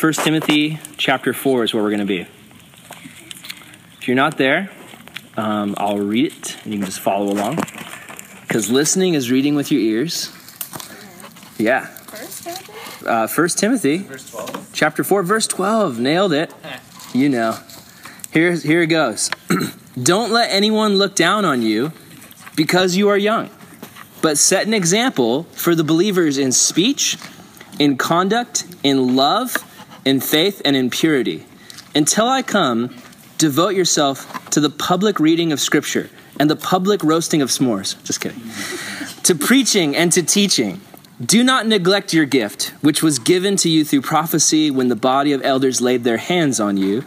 1 Timothy chapter 4 is where we're going to be. If you're not there, um, I'll read it and you can just follow along. Because listening is reading with your ears. Yeah. First Timothy? Uh, 1 Timothy Verse 12. chapter 4, verse 12. Nailed it. You know. Here, here it goes. Don't let anyone look down on you because you are young, but set an example for the believers in speech, in conduct, in love, in faith, and in purity. Until I come, devote yourself to the public reading of Scripture and the public roasting of s'mores. Just kidding. to preaching and to teaching. Do not neglect your gift, which was given to you through prophecy when the body of elders laid their hands on you.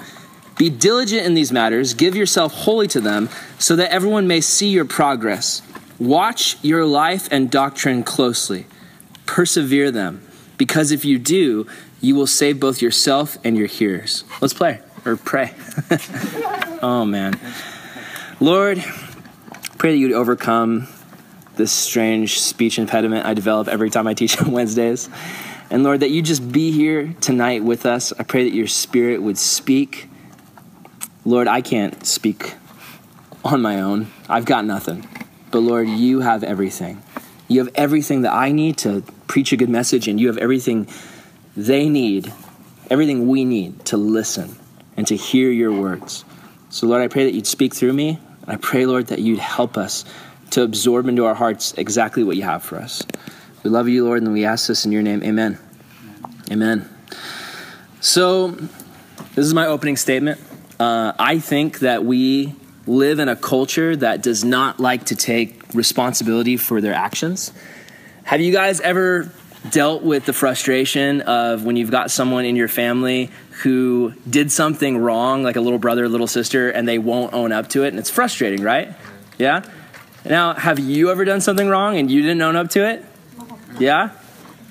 Be diligent in these matters, give yourself wholly to them, so that everyone may see your progress. Watch your life and doctrine closely. Persevere them, because if you do, you will save both yourself and your hearers. Let's play or pray. oh, man. Lord, pray that you'd overcome this strange speech impediment I develop every time I teach on Wednesdays. And Lord, that you just be here tonight with us. I pray that your spirit would speak. Lord, I can't speak on my own. I've got nothing. But Lord, you have everything. You have everything that I need to preach a good message, and you have everything they need, everything we need to listen and to hear your words. So, Lord, I pray that you'd speak through me. I pray, Lord, that you'd help us to absorb into our hearts exactly what you have for us. We love you, Lord, and we ask this in your name. Amen. Amen. So, this is my opening statement. Uh, I think that we live in a culture that does not like to take responsibility for their actions. Have you guys ever dealt with the frustration of when you've got someone in your family who did something wrong, like a little brother, little sister, and they won't own up to it? And it's frustrating, right? Yeah? Now, have you ever done something wrong and you didn't own up to it? Yeah?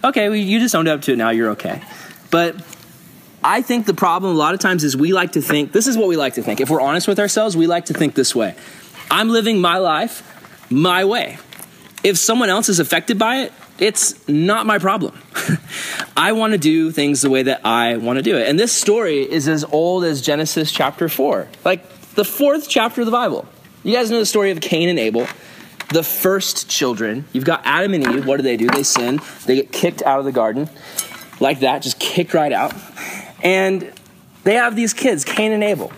Okay, well, you just owned up to it now, you're okay. But I think the problem a lot of times is we like to think this is what we like to think. If we're honest with ourselves, we like to think this way I'm living my life my way. If someone else is affected by it, it's not my problem. I want to do things the way that I want to do it. And this story is as old as Genesis chapter 4, like the fourth chapter of the Bible. You guys know the story of Cain and Abel, the first children. You've got Adam and Eve. What do they do? They sin, they get kicked out of the garden, like that, just kicked right out. And they have these kids, Cain and Abel.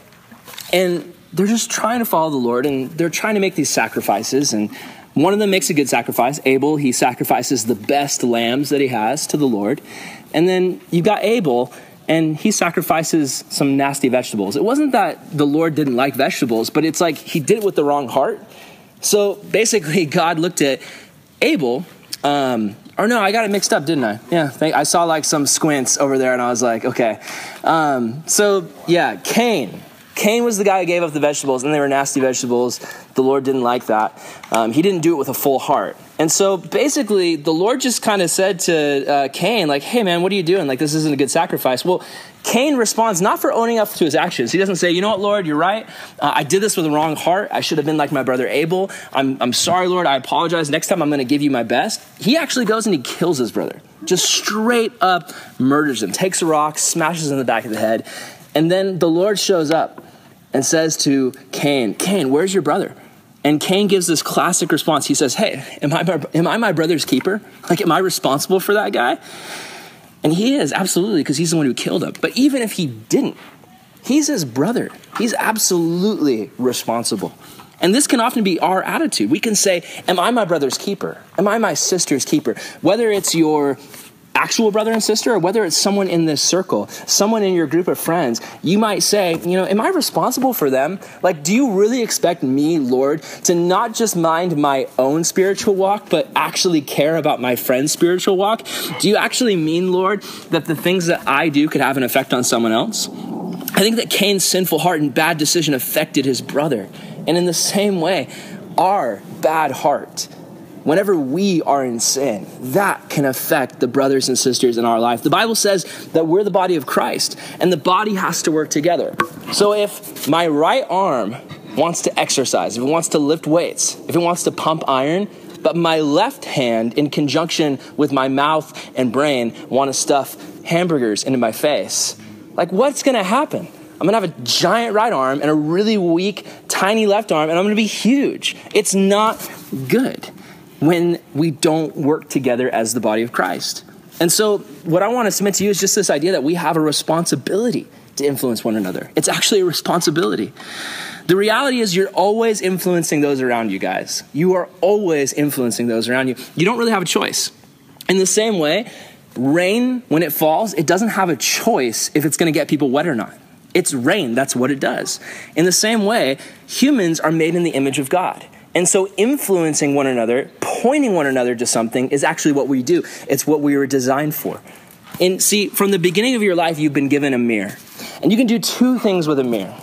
And they're just trying to follow the Lord and they're trying to make these sacrifices. And one of them makes a good sacrifice. Abel, he sacrifices the best lambs that he has to the Lord. And then you've got Abel, and he sacrifices some nasty vegetables. It wasn't that the Lord didn't like vegetables, but it's like he did it with the wrong heart. So basically, God looked at Abel. Um, or no, I got it mixed up, didn't I? Yeah, I saw like some squints over there, and I was like, okay. Um, so yeah, Cain. Cain was the guy who gave up the vegetables, and they were nasty vegetables. The Lord didn't like that. Um, he didn't do it with a full heart. And so basically, the Lord just kind of said to uh, Cain, like, hey, man, what are you doing? Like, this isn't a good sacrifice. Well, Cain responds not for owning up to his actions. He doesn't say, you know what, Lord, you're right. Uh, I did this with the wrong heart. I should have been like my brother Abel. I'm, I'm sorry, Lord. I apologize. Next time I'm going to give you my best. He actually goes and he kills his brother. Just straight up murders him, takes a rock, smashes him in the back of the head. And then the Lord shows up and says to Cain, Cain, where's your brother? And Cain gives this classic response. He says, Hey, am I, my, am I my brother's keeper? Like, am I responsible for that guy? And he is, absolutely, because he's the one who killed him. But even if he didn't, he's his brother. He's absolutely responsible. And this can often be our attitude. We can say, Am I my brother's keeper? Am I my sister's keeper? Whether it's your actual brother and sister, or whether it's someone in this circle, someone in your group of friends, you might say, you know, am I responsible for them? Like, do you really expect me, Lord, to not just mind my own spiritual walk, but actually care about my friend's spiritual walk? Do you actually mean, Lord, that the things that I do could have an effect on someone else? I think that Cain's sinful heart and bad decision affected his brother. And in the same way, our bad heart whenever we are in sin, that can affect the brothers and sisters in our life. The Bible says that we're the body of Christ, and the body has to work together. So if my right arm wants to exercise, if it wants to lift weights, if it wants to pump iron, but my left hand, in conjunction with my mouth and brain, want to stuff hamburgers into my face, like what's gonna happen? I'm gonna have a giant right arm and a really weak, tiny left arm, and I'm gonna be huge. It's not good when we don't work together as the body of Christ. And so, what I wanna submit to you is just this idea that we have a responsibility to influence one another. It's actually a responsibility. The reality is, you're always influencing those around you, guys. You are always influencing those around you. You don't really have a choice. In the same way, rain, when it falls, it doesn't have a choice if it's gonna get people wet or not. It's rain, that's what it does. In the same way, humans are made in the image of God. And so, influencing one another, pointing one another to something is actually what we do. It's what we were designed for. And see, from the beginning of your life, you've been given a mirror. And you can do two things with a mirror.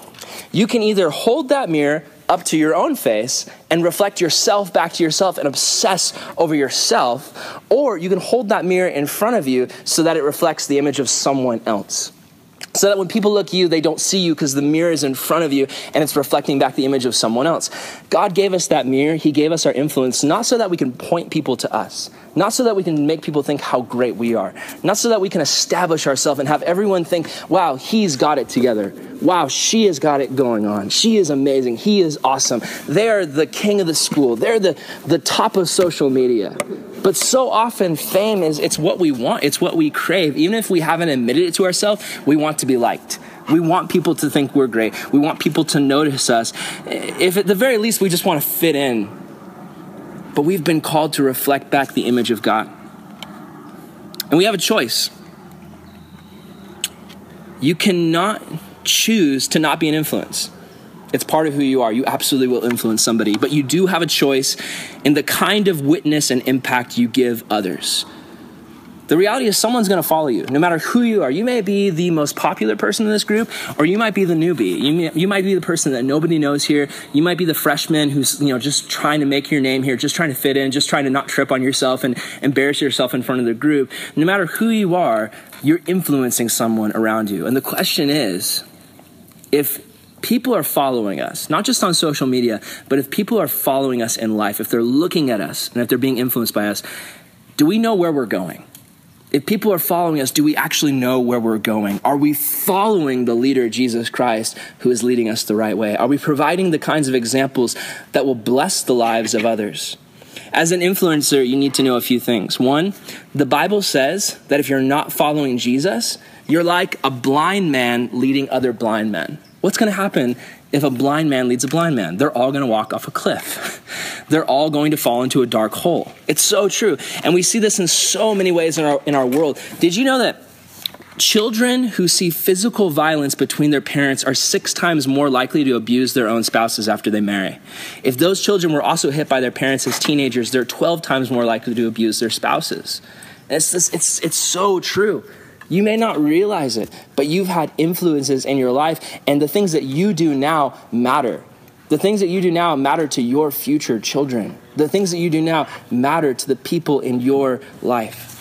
You can either hold that mirror up to your own face and reflect yourself back to yourself and obsess over yourself, or you can hold that mirror in front of you so that it reflects the image of someone else so that when people look at you, they don't see you because the mirror is in front of you and it's reflecting back the image of someone else. God gave us that mirror. He gave us our influence, not so that we can point people to us, not so that we can make people think how great we are, not so that we can establish ourselves and have everyone think, wow, he's got it together. Wow, she has got it going on. She is amazing. He is awesome. They're the king of the school. They're the, the top of social media. But so often, fame is it's what we want, it's what we crave. Even if we haven't admitted it to ourselves, we want to be liked. We want people to think we're great. We want people to notice us. If at the very least we just want to fit in. But we've been called to reflect back the image of God. And we have a choice. You cannot choose to not be an influence. It's part of who you are. You absolutely will influence somebody, but you do have a choice in the kind of witness and impact you give others. The reality is, someone's going to follow you, no matter who you are. You may be the most popular person in this group, or you might be the newbie. You, may, you might be the person that nobody knows here. You might be the freshman who's, you know, just trying to make your name here, just trying to fit in, just trying to not trip on yourself and embarrass yourself in front of the group. No matter who you are, you're influencing someone around you. And the question is, if people are following us, not just on social media, but if people are following us in life, if they're looking at us and if they're being influenced by us, do we know where we're going? If people are following us, do we actually know where we're going? Are we following the leader, Jesus Christ, who is leading us the right way? Are we providing the kinds of examples that will bless the lives of others? As an influencer, you need to know a few things. One, the Bible says that if you're not following Jesus, you're like a blind man leading other blind men. What's going to happen if a blind man leads a blind man? They're all going to walk off a cliff. They're all going to fall into a dark hole. It's so true. And we see this in so many ways in our, in our world. Did you know that children who see physical violence between their parents are six times more likely to abuse their own spouses after they marry? If those children were also hit by their parents as teenagers, they're 12 times more likely to abuse their spouses. It's, it's, it's so true. You may not realize it, but you've had influences in your life, and the things that you do now matter. The things that you do now matter to your future children. The things that you do now matter to the people in your life.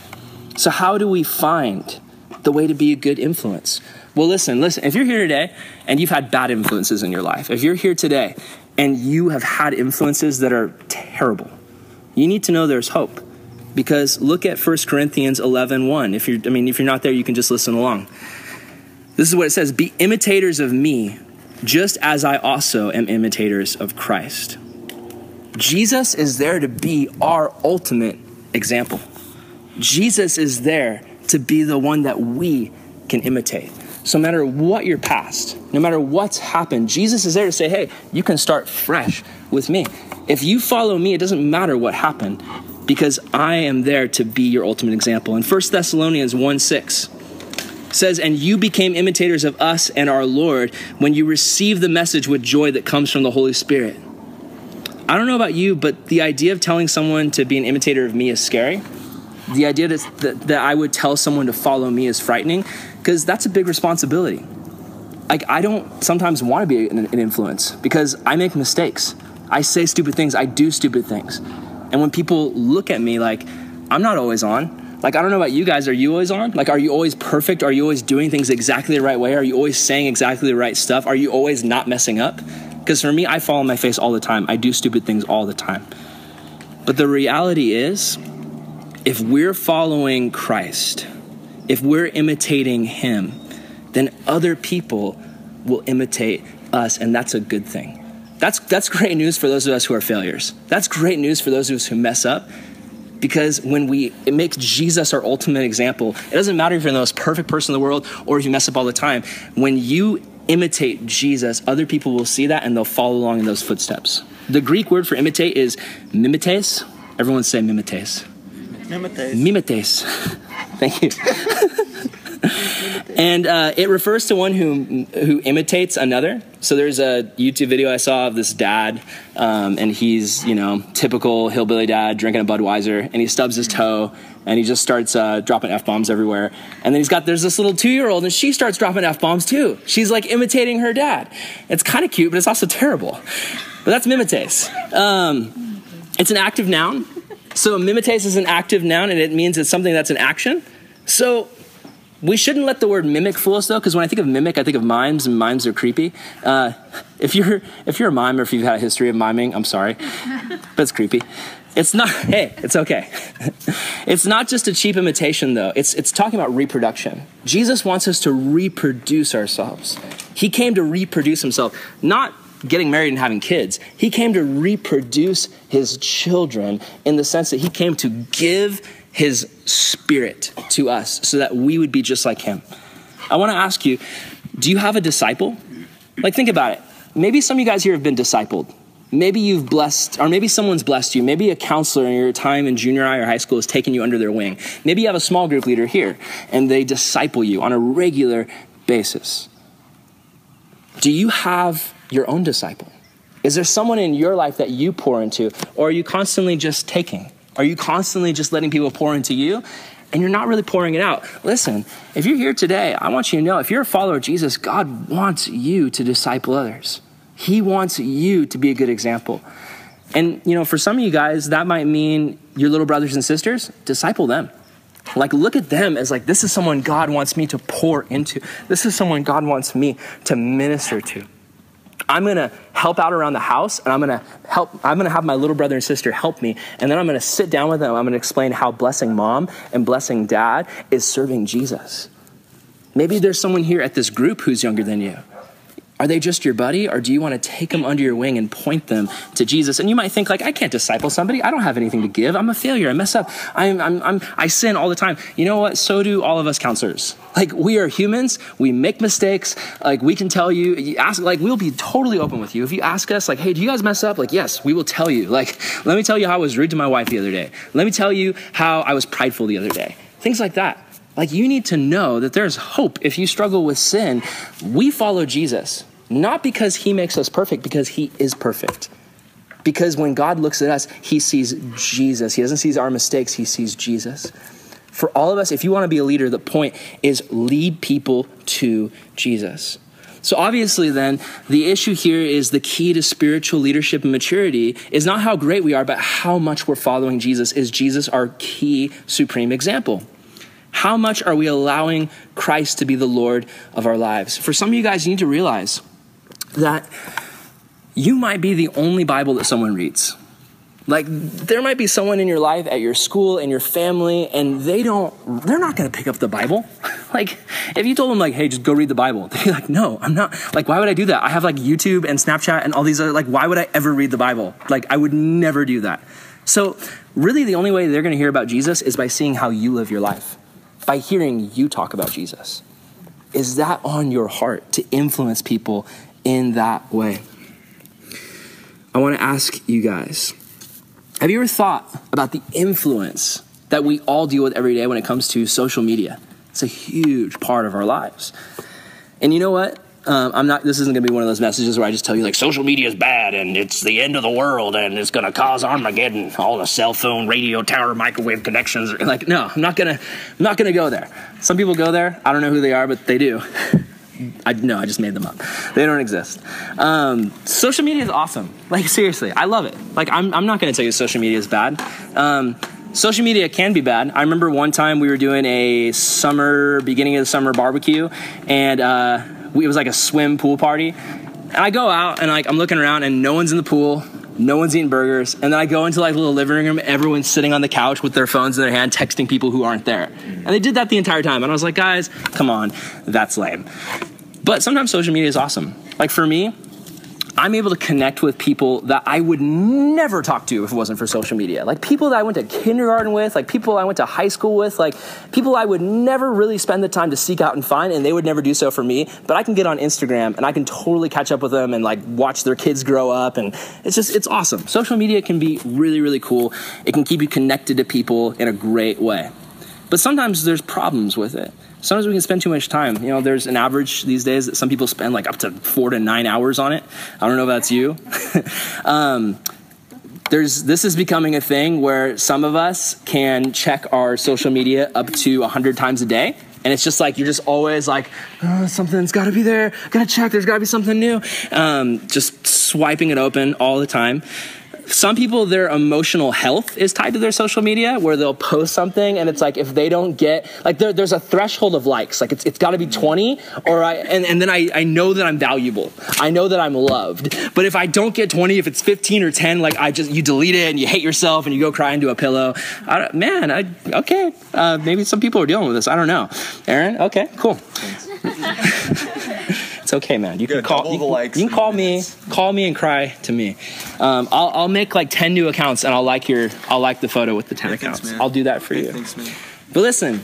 So, how do we find the way to be a good influence? Well, listen, listen. If you're here today and you've had bad influences in your life, if you're here today and you have had influences that are terrible, you need to know there's hope because look at 1 Corinthians 11 1. If you're, I mean, if you're not there, you can just listen along. This is what it says Be imitators of me, just as I also am imitators of Christ. Jesus is there to be our ultimate example. Jesus is there to be the one that we can imitate. So, no matter what your past, no matter what's happened, Jesus is there to say, hey, you can start fresh with me. If you follow me, it doesn't matter what happened because I am there to be your ultimate example. In 1 Thessalonians 1 6 says, And you became imitators of us and our Lord when you received the message with joy that comes from the Holy Spirit. I don't know about you, but the idea of telling someone to be an imitator of me is scary. The idea that, that, that I would tell someone to follow me is frightening because that's a big responsibility. Like, I don't sometimes want to be an, an influence because I make mistakes. I say stupid things, I do stupid things. And when people look at me like, I'm not always on. Like, I don't know about you guys. Are you always on? Like, are you always perfect? Are you always doing things exactly the right way? Are you always saying exactly the right stuff? Are you always not messing up? Because for me, I fall on my face all the time. I do stupid things all the time. But the reality is, if we're following Christ, if we're imitating him, then other people will imitate us, and that's a good thing. That's, that's great news for those of us who are failures. That's great news for those of us who mess up because when we it makes jesus our ultimate example. It doesn't matter if you're the most perfect person in the world or if you mess up all the time. When you imitate jesus other people will see that and they'll follow along in those footsteps. The greek word for imitate is mimetes. Everyone say mimetes. Mimetes. mimetes. Thank you and uh, it refers to one who who imitates another. So there's a YouTube video I saw of this dad, um, and he's you know typical hillbilly dad drinking a Budweiser, and he stubs his toe, and he just starts uh, dropping f bombs everywhere. And then he's got there's this little two year old, and she starts dropping f bombs too. She's like imitating her dad. It's kind of cute, but it's also terrible. But that's mimetes. Um, it's an active noun. So mimetes is an active noun, and it means it's something that's an action. So we shouldn't let the word mimic fool us though, because when I think of mimic, I think of mimes, and mimes are creepy. Uh, if you're if you're a mime or if you've had a history of miming, I'm sorry, but it's creepy. It's not. Hey, it's okay. it's not just a cheap imitation though. It's it's talking about reproduction. Jesus wants us to reproduce ourselves. He came to reproduce himself, not getting married and having kids. He came to reproduce his children in the sense that he came to give his spirit to us so that we would be just like him. I want to ask you do you have a disciple? Like, think about it. Maybe some of you guys here have been discipled. Maybe you've blessed, or maybe someone's blessed you. Maybe a counselor in your time in junior high or high school has taken you under their wing. Maybe you have a small group leader here and they disciple you on a regular basis. Do you have your own disciple? Is there someone in your life that you pour into, or are you constantly just taking? Are you constantly just letting people pour into you and you're not really pouring it out? Listen, if you're here today, I want you to know if you're a follower of Jesus, God wants you to disciple others. He wants you to be a good example. And, you know, for some of you guys, that might mean your little brothers and sisters, disciple them. Like, look at them as like, this is someone God wants me to pour into. This is someone God wants me to minister to. I'm gonna help out around the house and I'm gonna help, I'm gonna have my little brother and sister help me. And then I'm gonna sit down with them. I'm gonna explain how blessing mom and blessing dad is serving Jesus. Maybe there's someone here at this group who's younger than you. Are they just your buddy, or do you want to take them under your wing and point them to Jesus? And you might think, like, I can't disciple somebody. I don't have anything to give. I'm a failure. I mess up. I'm, I'm, I'm, I sin all the time. You know what? So do all of us counselors. Like, we are humans. We make mistakes. Like, we can tell you, you ask, like, we'll be totally open with you. If you ask us, like, hey, do you guys mess up? Like, yes, we will tell you. Like, let me tell you how I was rude to my wife the other day. Let me tell you how I was prideful the other day. Things like that. Like, you need to know that there's hope if you struggle with sin. We follow Jesus. Not because he makes us perfect, because he is perfect. Because when God looks at us, he sees Jesus. He doesn't see our mistakes, he sees Jesus. For all of us, if you want to be a leader, the point is lead people to Jesus. So, obviously, then, the issue here is the key to spiritual leadership and maturity is not how great we are, but how much we're following Jesus. Is Jesus our key supreme example? How much are we allowing Christ to be the Lord of our lives? For some of you guys, you need to realize that you might be the only Bible that someone reads. Like there might be someone in your life at your school and your family and they don't they're not going to pick up the Bible. Like if you told them like hey just go read the Bible. They'd be like no, I'm not. Like why would I do that? I have like YouTube and Snapchat and all these other like why would I ever read the Bible? Like I would never do that. So really the only way they're going to hear about Jesus is by seeing how you live your life. By hearing you talk about Jesus. Is that on your heart to influence people in that way? I want to ask you guys have you ever thought about the influence that we all deal with every day when it comes to social media? It's a huge part of our lives. And you know what? Um, I'm not. This isn't going to be one of those messages where I just tell you like social media is bad and it's the end of the world and it's going to cause Armageddon. All the cell phone, radio tower, microwave connections. Like, no, I'm not gonna. I'm not gonna go there. Some people go there. I don't know who they are, but they do. I no, I just made them up. They don't exist. Um, social media is awesome. Like seriously, I love it. Like I'm, I'm not going to tell you social media is bad. Um, social media can be bad. I remember one time we were doing a summer, beginning of the summer barbecue, and uh, we, it was like a swim pool party. And I go out and like I'm looking around and no one's in the pool. No one's eating burgers, and then I go into like a little living room, everyone's sitting on the couch with their phones in their hand, texting people who aren't there. And they did that the entire time. And I was like, guys, come on, that's lame. But sometimes social media is awesome. Like for me, I'm able to connect with people that I would never talk to if it wasn't for social media. Like people that I went to kindergarten with, like people I went to high school with, like people I would never really spend the time to seek out and find, and they would never do so for me. But I can get on Instagram and I can totally catch up with them and like watch their kids grow up. And it's just, it's awesome. Social media can be really, really cool. It can keep you connected to people in a great way. But sometimes there's problems with it sometimes we can spend too much time. You know, there's an average these days that some people spend like up to four to nine hours on it. I don't know if that's you. um, there's this is becoming a thing where some of us can check our social media up to a 100 times a day and it's just like you're just always like oh, something's got to be there gotta check there's got to be something new um, just swiping it open all the time some people their emotional health is tied to their social media where they'll post something and it's like if they don't get like there, there's a threshold of likes. Like it's, it's got to be 20 or i and, and then I, I know that i'm valuable. I know that i'm loved. But if i don't get 20 if it's 15 or 10 like i just you delete it and you hate yourself and you go cry into a pillow. I, man I, okay. Uh, maybe some people are dealing with this. I don't know. Aaron okay cool It's okay, man. You can call. You, you, can call me, call me, and cry to me. Um, I'll, I'll make like ten new accounts, and I'll like your, I'll like the photo with the ten accounts. Thanks, I'll do that for you. Thanks, man. But listen,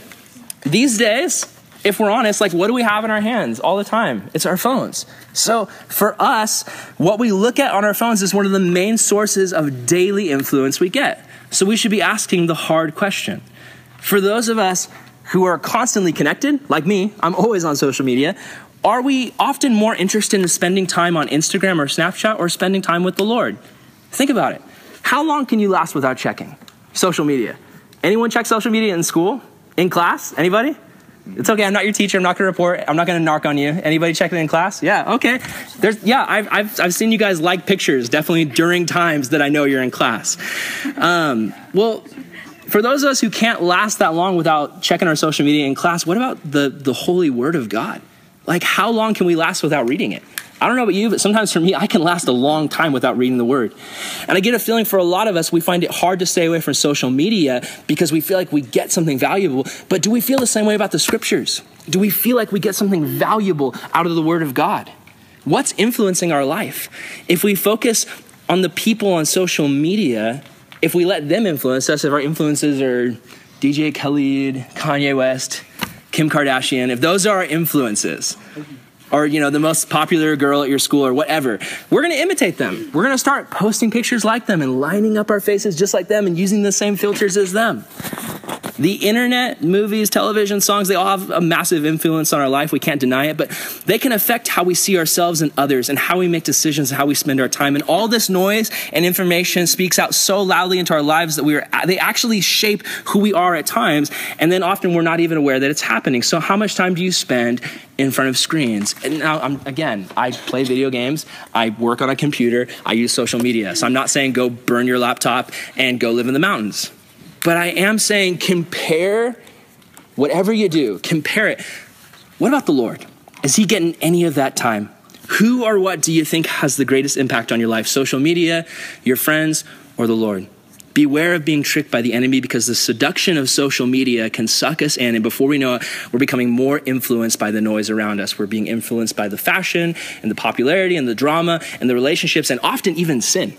these days, if we're honest, like what do we have in our hands all the time? It's our phones. So for us, what we look at on our phones is one of the main sources of daily influence we get. So we should be asking the hard question. For those of us who are constantly connected, like me, I'm always on social media, are we often more interested in spending time on Instagram or Snapchat or spending time with the Lord? Think about it. How long can you last without checking social media? Anyone check social media in school? In class? Anybody? It's okay. I'm not your teacher. I'm not going to report. I'm not going to narc on you. Anybody checking in class? Yeah. Okay. There's yeah. I've, I've I've seen you guys like pictures definitely during times that I know you're in class. Um, well, for those of us who can't last that long without checking our social media in class, what about the the holy Word of God? Like, how long can we last without reading it? I don't know about you, but sometimes for me, I can last a long time without reading the word. And I get a feeling for a lot of us, we find it hard to stay away from social media because we feel like we get something valuable. But do we feel the same way about the scriptures? Do we feel like we get something valuable out of the word of God? What's influencing our life? If we focus on the people on social media, if we let them influence us, if our influences are DJ Khaled, Kanye West, Kim Kardashian, if those are our influences, or you know the most popular girl at your school or whatever we're going to imitate them. We're going to start posting pictures like them and lining up our faces just like them and using the same filters as them the internet, movies, television, songs, they all have a massive influence on our life. We can't deny it, but they can affect how we see ourselves and others and how we make decisions and how we spend our time. And all this noise and information speaks out so loudly into our lives that we are, they actually shape who we are at times. And then often we're not even aware that it's happening. So how much time do you spend in front of screens? And now, I'm, again, I play video games. I work on a computer. I use social media. So I'm not saying go burn your laptop and go live in the mountains. But I am saying compare whatever you do, compare it. What about the Lord? Is he getting any of that time? Who or what do you think has the greatest impact on your life? Social media, your friends, or the Lord? Beware of being tricked by the enemy because the seduction of social media can suck us in. And before we know it, we're becoming more influenced by the noise around us. We're being influenced by the fashion and the popularity and the drama and the relationships and often even sin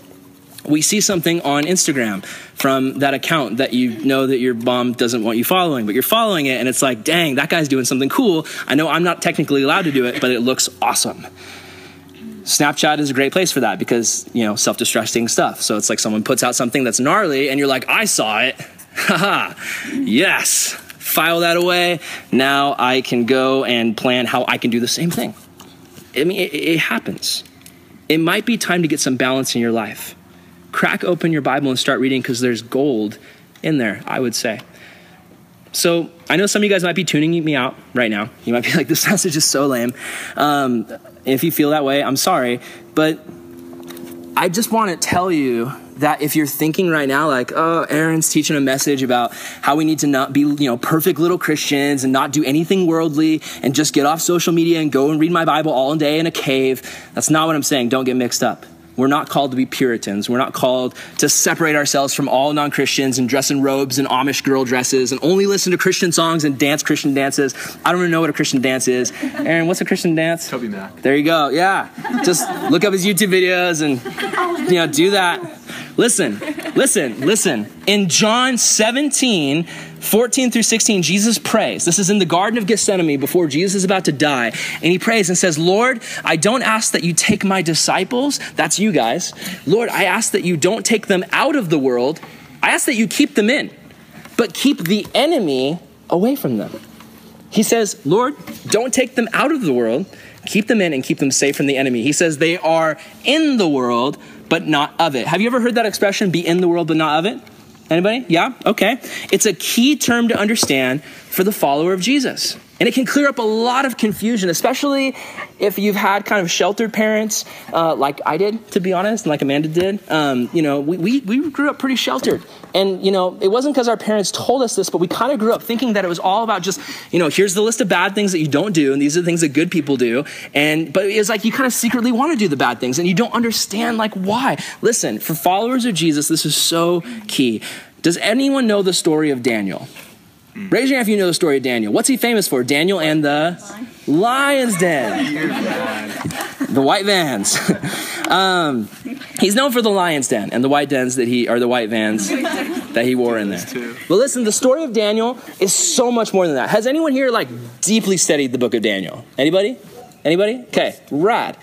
we see something on Instagram from that account that you know that your mom doesn't want you following, but you're following it and it's like, dang, that guy's doing something cool. I know I'm not technically allowed to do it, but it looks awesome. Snapchat is a great place for that because, you know, self destructing stuff. So it's like someone puts out something that's gnarly and you're like, I saw it. Haha, yes. File that away. Now I can go and plan how I can do the same thing. I mean, it, it happens. It might be time to get some balance in your life crack open your Bible and start reading because there's gold in there, I would say. So I know some of you guys might be tuning me out right now. You might be like, this message is so lame. Um, if you feel that way, I'm sorry. But I just want to tell you that if you're thinking right now, like, oh, Aaron's teaching a message about how we need to not be, you know, perfect little Christians and not do anything worldly and just get off social media and go and read my Bible all day in a cave, that's not what I'm saying. Don't get mixed up. We're not called to be Puritans. We're not called to separate ourselves from all non Christians and dress in robes and Amish girl dresses and only listen to Christian songs and dance Christian dances. I don't even know what a Christian dance is. Aaron, what's a Christian dance? Toby Mac. There you go. Yeah. Just look up his YouTube videos and, you know, do that. Listen, listen, listen. In John 17, 14 through 16, Jesus prays. This is in the Garden of Gethsemane before Jesus is about to die. And he prays and says, Lord, I don't ask that you take my disciples. That's you guys. Lord, I ask that you don't take them out of the world. I ask that you keep them in, but keep the enemy away from them. He says, Lord, don't take them out of the world. Keep them in and keep them safe from the enemy. He says they are in the world, but not of it. Have you ever heard that expression, be in the world, but not of it? Anybody? Yeah? Okay. It's a key term to understand for the follower of Jesus. And it can clear up a lot of confusion, especially if you've had kind of sheltered parents, uh, like I did, to be honest, and like Amanda did. Um, you know, we, we, we grew up pretty sheltered. And, you know, it wasn't because our parents told us this, but we kind of grew up thinking that it was all about just, you know, here's the list of bad things that you don't do, and these are the things that good people do. And, but it's like you kind of secretly want to do the bad things, and you don't understand, like, why. Listen, for followers of Jesus, this is so key. Does anyone know the story of Daniel? Raise your hand if you know the story of Daniel. What's he famous for? Daniel and the Lion's Den. the white vans. um, he's known for the Lion's Den and the white dens that he, are the white vans that he wore in there. But listen, the story of Daniel is so much more than that. Has anyone here like deeply studied the book of Daniel? Anybody? Anybody? Okay, rad.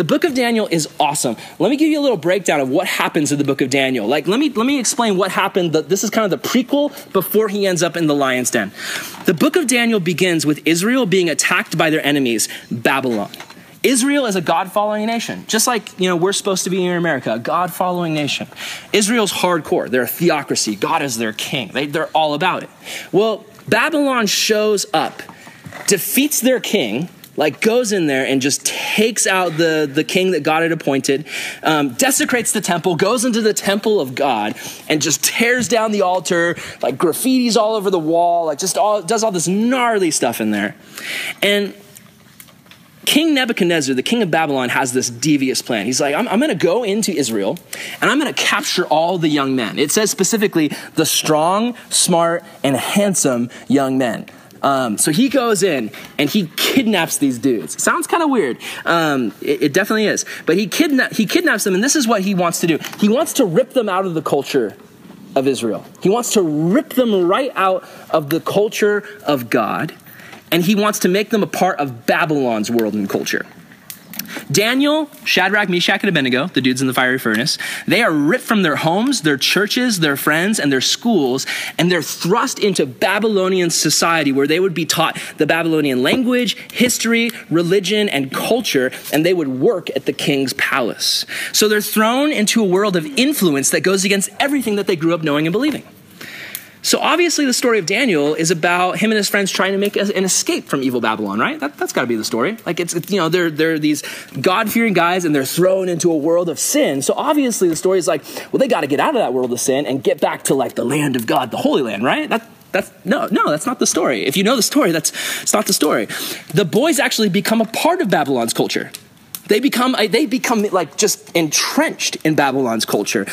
The book of Daniel is awesome. Let me give you a little breakdown of what happens in the book of Daniel. Like, let me let me explain what happened. This is kind of the prequel before he ends up in the lion's den. The book of Daniel begins with Israel being attacked by their enemies, Babylon. Israel is a God following nation, just like you know we're supposed to be in America, a God following nation. Israel's hardcore; they're a theocracy. God is their king. They, they're all about it. Well, Babylon shows up, defeats their king, like goes in there and just takes out the, the king that God had appointed, um, desecrates the temple, goes into the temple of God, and just tears down the altar, like graffitis all over the wall, like just all does all this gnarly stuff in there. And King Nebuchadnezzar, the king of Babylon, has this devious plan. He's like, I'm, I'm going to go into Israel and I'm going to capture all the young men. It says specifically the strong, smart, and handsome young men. Um, so he goes in and he kidnaps these dudes. Sounds kind of weird. Um, it, it, definitely is. But he, kidna- he kidnaps them, and this is what he wants to do. He wants to rip them out of the culture of Israel. He wants to rip them right out of the culture of God, and he wants to make them a part of Babylon's world and culture. Daniel, Shadrach, Meshach, and Abednego, the dudes in the fiery furnace, they are ripped from their homes, their churches, their friends, and their schools, and they're thrust into Babylonian society where they would be taught the Babylonian language, history, religion, and culture, and they would work at the king's palace. So they're thrown into a world of influence that goes against everything that they grew up knowing and believing. So obviously, the story of Daniel is about him and his friends trying to make an escape from evil Babylon, right? That, has got to be the story. Like it's, you know, they're they're these God fearing guys and they're thrown into a world of sin. So obviously, the story is like, well, they got to get out of that world of sin and get back to like the land of God, the Holy Land, right? That that's no, no, that's not the story. If you know the story, that's it's not the story. The boys actually become a part of Babylon's culture. They become they become like just entrenched in Babylon's culture,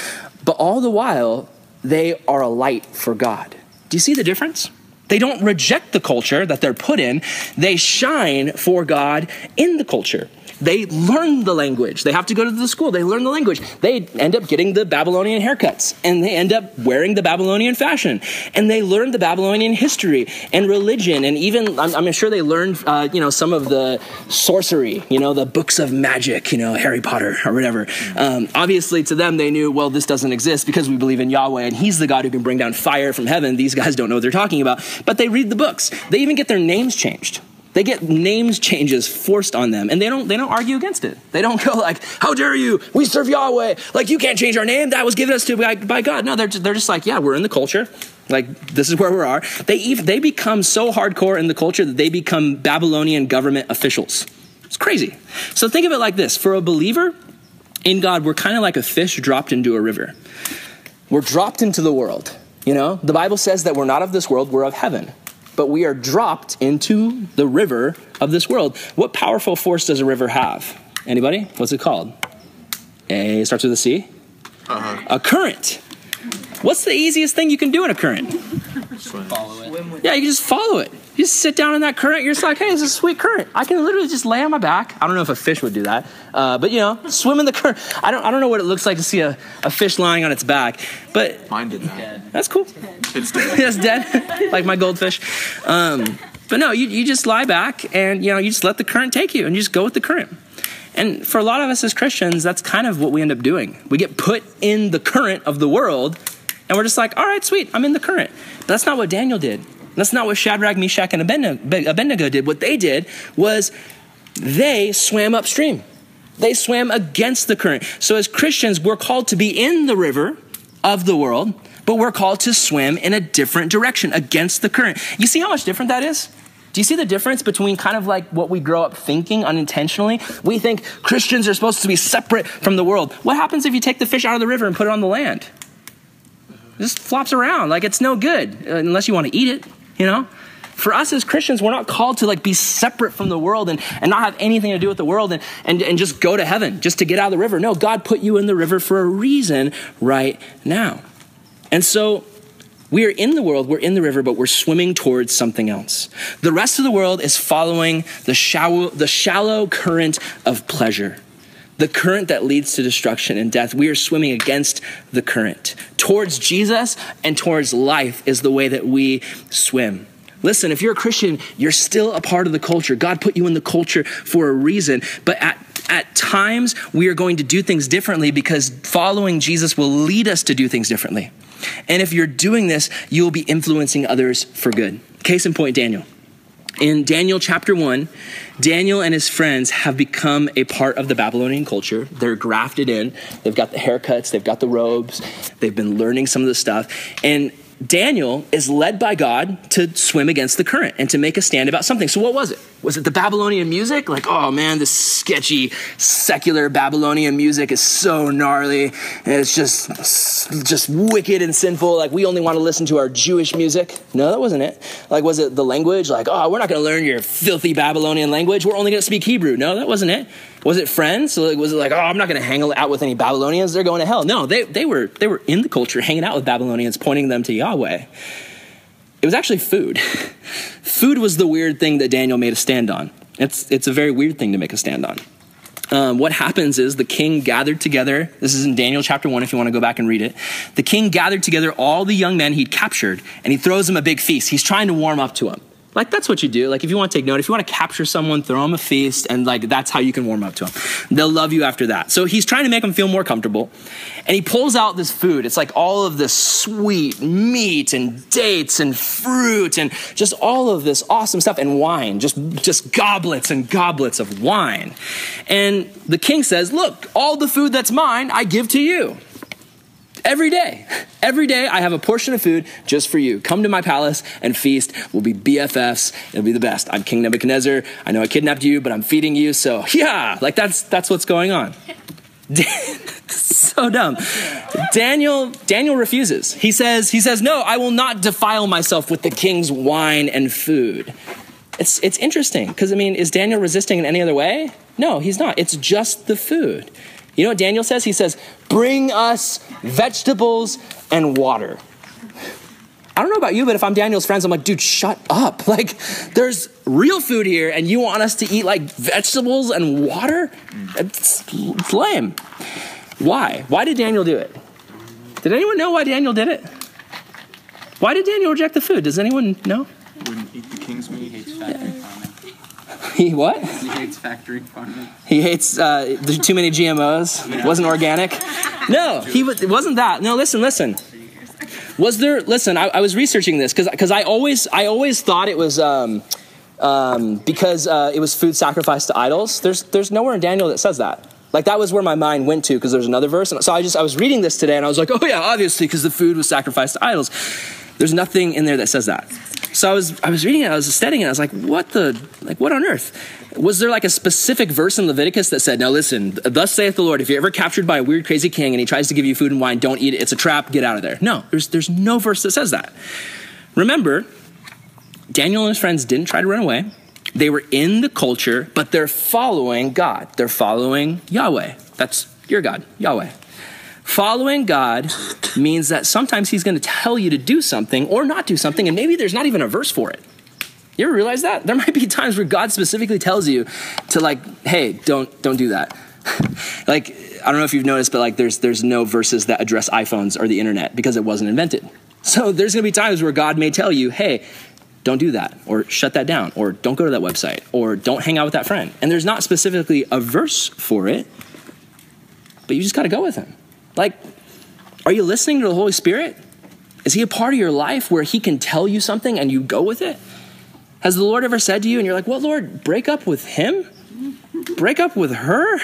but all the while they are a light for God. Do you see the difference? They don't reject the culture that they're put in, they shine for God in the culture. They learn the language. They have to go to the school. They learn the language. They end up getting the Babylonian haircuts and they end up wearing the Babylonian fashion. And they learn the Babylonian history and religion. And even, I'm, I'm sure they learned, uh, you know, some of the sorcery, you know, the books of magic, you know, Harry Potter or whatever. Um, obviously, to them, they knew, well, this doesn't exist because we believe in Yahweh and He's the God who can bring down fire from heaven. These guys don't know what they're talking about. But they read the books. They even get their names changed. They get names changes forced on them, and they don't they don't argue against it. They don't go like, "How dare you? We serve Yahweh. Like you can't change our name. That was given us to by, by God." No, they're just, they're just like, "Yeah, we're in the culture. Like this is where we are." They even, they become so hardcore in the culture that they become Babylonian government officials. It's crazy. So think of it like this: for a believer in God, we're kind of like a fish dropped into a river. We're dropped into the world. You know, the Bible says that we're not of this world; we're of heaven but we are dropped into the river of this world. What powerful force does a river have? Anybody? What's it called? A starts with a C. Uh-huh. A current. What's the easiest thing you can do in a current? Swim. Follow it. Yeah, you can just follow it. You just sit down in that current. You're just like, hey, it's a sweet current. I can literally just lay on my back. I don't know if a fish would do that, uh, but you know, swim in the current. I don't, I don't know what it looks like to see a, a fish lying on its back, but Mine did that. that's cool. It's dead. It's dead, like my goldfish. Um, but no, you, you just lie back and you know you just let the current take you and you just go with the current. And for a lot of us as Christians, that's kind of what we end up doing. We get put in the current of the world, and we're just like, all right, sweet, I'm in the current. But that's not what Daniel did. That's not what Shadrach, Meshach, and Abednego did. What they did was they swam upstream. They swam against the current. So as Christians, we're called to be in the river of the world, but we're called to swim in a different direction against the current. You see how much different that is? Do you see the difference between kind of like what we grow up thinking unintentionally? We think Christians are supposed to be separate from the world. What happens if you take the fish out of the river and put it on the land? It just flops around like it's no good uh, unless you want to eat it, you know? For us as Christians, we're not called to like be separate from the world and, and not have anything to do with the world and, and, and just go to heaven just to get out of the river. No, God put you in the river for a reason right now. And so we are in the world, we're in the river, but we're swimming towards something else. The rest of the world is following the shallow, the shallow current of pleasure, the current that leads to destruction and death. We are swimming against the current. Towards Jesus and towards life is the way that we swim. Listen, if you're a Christian, you're still a part of the culture. God put you in the culture for a reason, but at at times we are going to do things differently because following Jesus will lead us to do things differently. And if you're doing this, you'll be influencing others for good. Case in point, Daniel. In Daniel chapter 1, Daniel and his friends have become a part of the Babylonian culture. They're grafted in. They've got the haircuts, they've got the robes, they've been learning some of the stuff. And Daniel is led by God to swim against the current and to make a stand about something. So, what was it? Was it the Babylonian music? Like, oh man, this sketchy, secular Babylonian music is so gnarly. It's just, just wicked and sinful. Like, we only want to listen to our Jewish music. No, that wasn't it. Like, was it the language? Like, oh, we're not going to learn your filthy Babylonian language. We're only going to speak Hebrew. No, that wasn't it. Was it friends? So was it like, oh, I'm not going to hang out with any Babylonians? They're going to hell. No, they, they, were, they were in the culture, hanging out with Babylonians, pointing them to Yahweh. It was actually food. food was the weird thing that Daniel made a stand on. It's, it's a very weird thing to make a stand on. Um, what happens is the king gathered together. This is in Daniel chapter 1, if you want to go back and read it. The king gathered together all the young men he'd captured, and he throws them a big feast. He's trying to warm up to them. Like that's what you do. Like if you want to take note, if you want to capture someone, throw them a feast, and like that's how you can warm up to them. They'll love you after that. So he's trying to make them feel more comfortable, and he pulls out this food. It's like all of this sweet meat and dates and fruit and just all of this awesome stuff and wine, just just goblets and goblets of wine. And the king says, "Look, all the food that's mine, I give to you." Every day, every day, I have a portion of food just for you. Come to my palace and feast. We'll be BFFs. It'll be the best. I'm King Nebuchadnezzar. I know I kidnapped you, but I'm feeding you. So yeah, like that's that's what's going on. so dumb. Daniel Daniel refuses. He says he says no. I will not defile myself with the king's wine and food. It's it's interesting because I mean, is Daniel resisting in any other way? No, he's not. It's just the food. You know what Daniel says? He says, Bring us vegetables and water. I don't know about you, but if I'm Daniel's friends, I'm like, dude, shut up. Like, there's real food here, and you want us to eat like vegetables and water? It's, lame. Why? Why did Daniel do it? Did anyone know why Daniel did it? Why did Daniel reject the food? Does anyone know? Wouldn't eat the king's meat. Hates factory farming. He what? He hates factory farming. He hates uh, there's too many GMOs. It wasn't organic. No, he was, it wasn't that. No, listen, listen. Was there? Listen, I, I was researching this because because I always I always thought it was. Um, um, because uh, it was food sacrificed to idols. There's there's nowhere in Daniel that says that. Like that was where my mind went to because there's another verse. And so I just I was reading this today and I was like, oh yeah, obviously because the food was sacrificed to idols. There's nothing in there that says that. So I was I was reading it, I was studying it, I was like, what the like what on earth? Was there like a specific verse in Leviticus that said, now listen, thus saith the Lord, if you're ever captured by a weird, crazy king and he tries to give you food and wine, don't eat it. It's a trap, get out of there. No, there's there's no verse that says that. Remember, Daniel and his friends didn't try to run away. They were in the culture, but they're following God. They're following Yahweh. That's your God, Yahweh. Following God means that sometimes He's going to tell you to do something or not do something, and maybe there's not even a verse for it. You ever realize that? There might be times where God specifically tells you to like, hey, don't don't do that. like, I don't know if you've noticed, but like there's there's no verses that address iPhones or the internet because it wasn't invented. So there's gonna be times where God may tell you, hey, don't do that, or shut that down, or don't go to that website, or don't hang out with that friend. And there's not specifically a verse for it, but you just gotta go with him. Like, are you listening to the Holy Spirit? Is he a part of your life where he can tell you something and you go with it? Has the Lord ever said to you, and you're like, What, Lord, break up with him? Break up with her?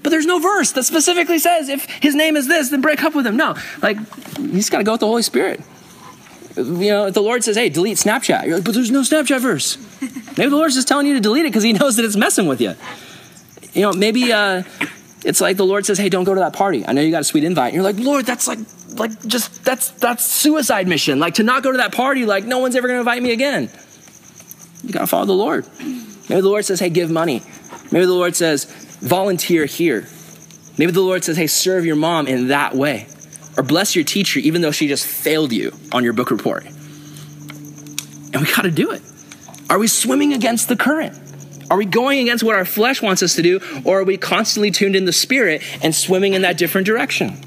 But there's no verse that specifically says if his name is this, then break up with him. No, like, you just gotta go with the Holy Spirit. You know, if the Lord says, Hey, delete Snapchat, you're like, But there's no Snapchat verse. Maybe the Lord's just telling you to delete it because he knows that it's messing with you. You know, maybe uh, it's like the Lord says, "Hey, don't go to that party. I know you got a sweet invite." And you're like, "Lord, that's like, like just that's that's suicide mission. Like to not go to that party. Like no one's ever going to invite me again." You got to follow the Lord. Maybe the Lord says, "Hey, give money." Maybe the Lord says, "Volunteer here." Maybe the Lord says, "Hey, serve your mom in that way," or bless your teacher even though she just failed you on your book report. And we got to do it. Are we swimming against the current? Are we going against what our flesh wants us to do, or are we constantly tuned in the spirit and swimming in that different direction?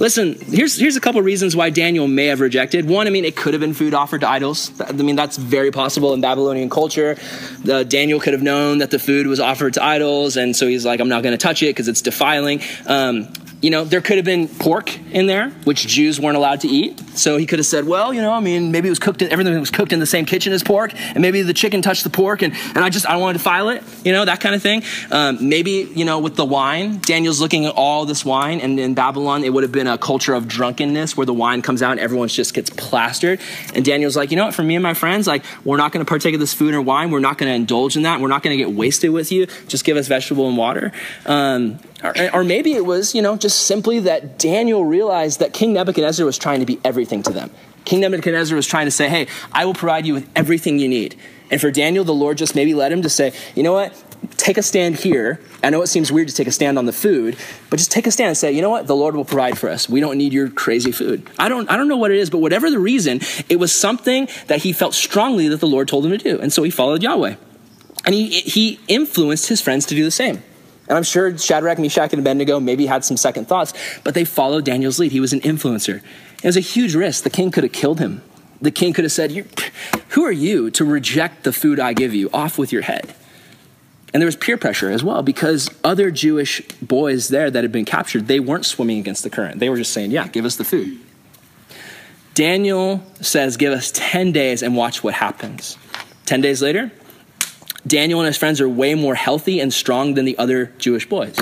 Listen, here's, here's a couple reasons why Daniel may have rejected. One, I mean, it could have been food offered to idols. I mean, that's very possible in Babylonian culture. Daniel could have known that the food was offered to idols, and so he's like, I'm not going to touch it because it's defiling. Um, you know, there could have been pork in there, which Jews weren't allowed to eat. So he could have said, well, you know, I mean, maybe it was cooked, in, everything was cooked in the same kitchen as pork, and maybe the chicken touched the pork, and, and I just, I wanted to file it, you know, that kind of thing. Um, maybe, you know, with the wine, Daniel's looking at all this wine, and in Babylon, it would have been a culture of drunkenness where the wine comes out and everyone just gets plastered. And Daniel's like, you know what, for me and my friends, like, we're not going to partake of this food or wine. We're not going to indulge in that. We're not going to get wasted with you. Just give us vegetable and water. Um, or, maybe it was, you know, just simply that Daniel realized that King Nebuchadnezzar was trying to be everything to them. King Nebuchadnezzar was trying to say, hey, I will provide you with everything you need. And for Daniel, the Lord just maybe led him to say, you know what? Take a stand here. I know it seems weird to take a stand on the food, but just take a stand and say, you know what? The Lord will provide for us. We don't need your crazy food. I don't, I don't know what it is, but whatever the reason, it was something that he felt strongly that the Lord told him to do. And so he followed Yahweh. And he, he influenced his friends to do the same. And I'm sure Shadrach, Meshach, and Abednego maybe had some second thoughts, but they followed Daniel's lead. He was an influencer. It was a huge risk. The king could have killed him. The king could have said, Who are you to reject the food I give you? Off with your head. And there was peer pressure as well because other Jewish boys there that had been captured, they weren't swimming against the current. They were just saying, Yeah, give us the food. Daniel says, Give us 10 days and watch what happens. 10 days later, Daniel and his friends are way more healthy and strong than the other Jewish boys.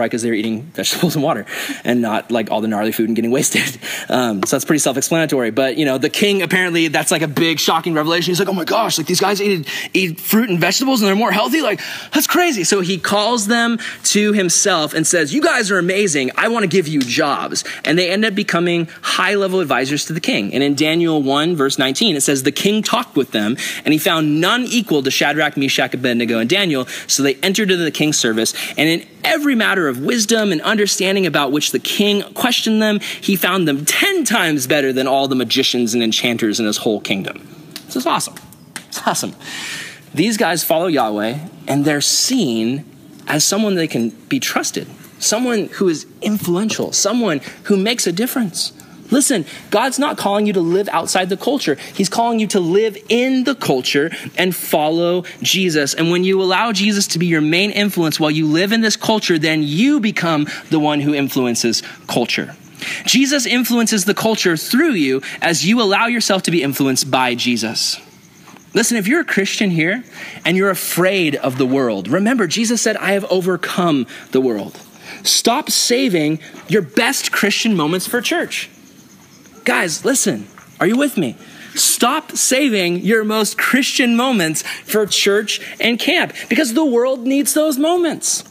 Probably because they're eating vegetables and water and not like all the gnarly food and getting wasted. Um, so that's pretty self explanatory. But, you know, the king apparently, that's like a big shocking revelation. He's like, oh my gosh, like these guys eat, eat fruit and vegetables and they're more healthy. Like, that's crazy. So he calls them to himself and says, You guys are amazing. I want to give you jobs. And they end up becoming high level advisors to the king. And in Daniel 1, verse 19, it says, The king talked with them and he found none equal to Shadrach, Meshach, Abednego, and Daniel. So they entered into the king's service. And in every matter of wisdom and understanding about which the king questioned them, he found them 10 times better than all the magicians and enchanters in his whole kingdom. This is awesome. It's awesome. These guys follow Yahweh and they're seen as someone they can be trusted, someone who is influential, someone who makes a difference. Listen, God's not calling you to live outside the culture. He's calling you to live in the culture and follow Jesus. And when you allow Jesus to be your main influence while you live in this culture, then you become the one who influences culture. Jesus influences the culture through you as you allow yourself to be influenced by Jesus. Listen, if you're a Christian here and you're afraid of the world, remember, Jesus said, I have overcome the world. Stop saving your best Christian moments for church. Guys, listen, are you with me? Stop saving your most Christian moments for church and camp because the world needs those moments.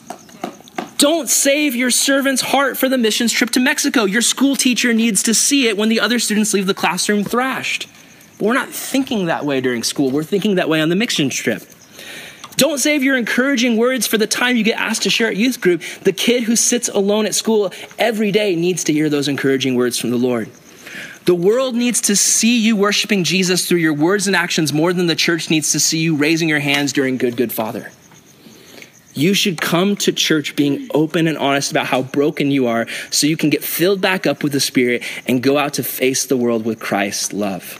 Don't save your servant's heart for the missions trip to Mexico. Your school teacher needs to see it when the other students leave the classroom thrashed. But we're not thinking that way during school. We're thinking that way on the missions trip. Don't save your encouraging words for the time you get asked to share at youth group. The kid who sits alone at school every day needs to hear those encouraging words from the Lord. The world needs to see you worshiping Jesus through your words and actions more than the church needs to see you raising your hands during Good, Good Father. You should come to church being open and honest about how broken you are so you can get filled back up with the Spirit and go out to face the world with Christ's love.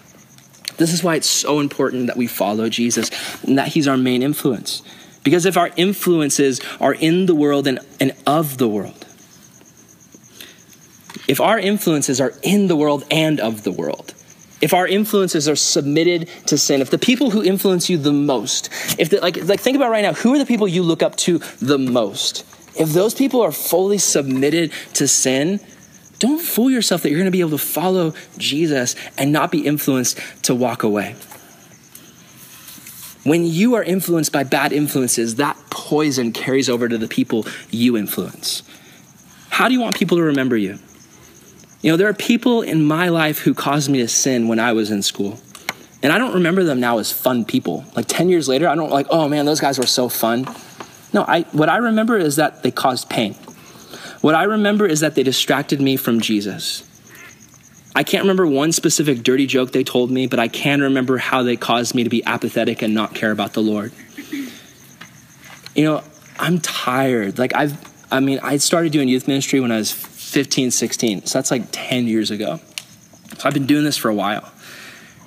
This is why it's so important that we follow Jesus and that He's our main influence. Because if our influences are in the world and, and of the world, if our influences are in the world and of the world, if our influences are submitted to sin, if the people who influence you the most, if the, like like think about right now, who are the people you look up to the most? If those people are fully submitted to sin, don't fool yourself that you're going to be able to follow Jesus and not be influenced to walk away. When you are influenced by bad influences, that poison carries over to the people you influence. How do you want people to remember you? You know, there are people in my life who caused me to sin when I was in school. And I don't remember them now as fun people. Like 10 years later, I don't like, oh man, those guys were so fun. No, I, what I remember is that they caused pain. What I remember is that they distracted me from Jesus. I can't remember one specific dirty joke they told me, but I can remember how they caused me to be apathetic and not care about the Lord. You know, I'm tired. Like, I've, I mean, I started doing youth ministry when I was 15, 16. So that's like 10 years ago. So I've been doing this for a while.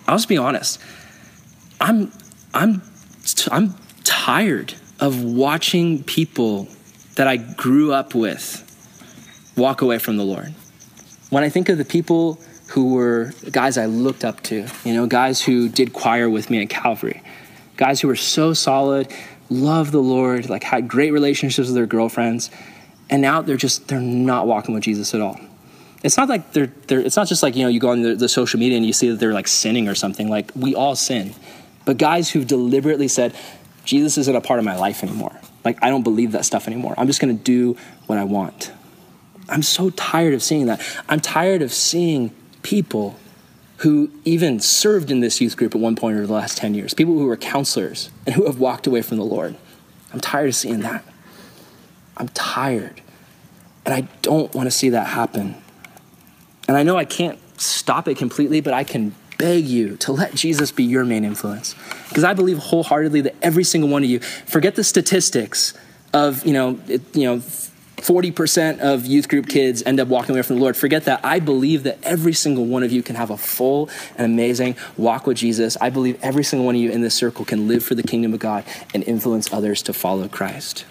I'll just be honest. I'm, I'm, I'm tired of watching people that I grew up with walk away from the Lord. When I think of the people who were guys I looked up to, you know, guys who did choir with me at Calvary, guys who were so solid, loved the Lord, like had great relationships with their girlfriends, and now they're just they're not walking with Jesus at all. It's not like they're they're it's not just like, you know, you go on the, the social media and you see that they're like sinning or something. Like we all sin. But guys who've deliberately said, Jesus isn't a part of my life anymore. Like I don't believe that stuff anymore. I'm just gonna do what I want. I'm so tired of seeing that. I'm tired of seeing people who even served in this youth group at one point over the last 10 years, people who were counselors and who have walked away from the Lord. I'm tired of seeing that. I'm tired. And I don't want to see that happen. And I know I can't stop it completely, but I can beg you to let Jesus be your main influence. Because I believe wholeheartedly that every single one of you, forget the statistics of, you know, it, you know, 40% of youth group kids end up walking away from the Lord. Forget that. I believe that every single one of you can have a full and amazing walk with Jesus. I believe every single one of you in this circle can live for the kingdom of God and influence others to follow Christ.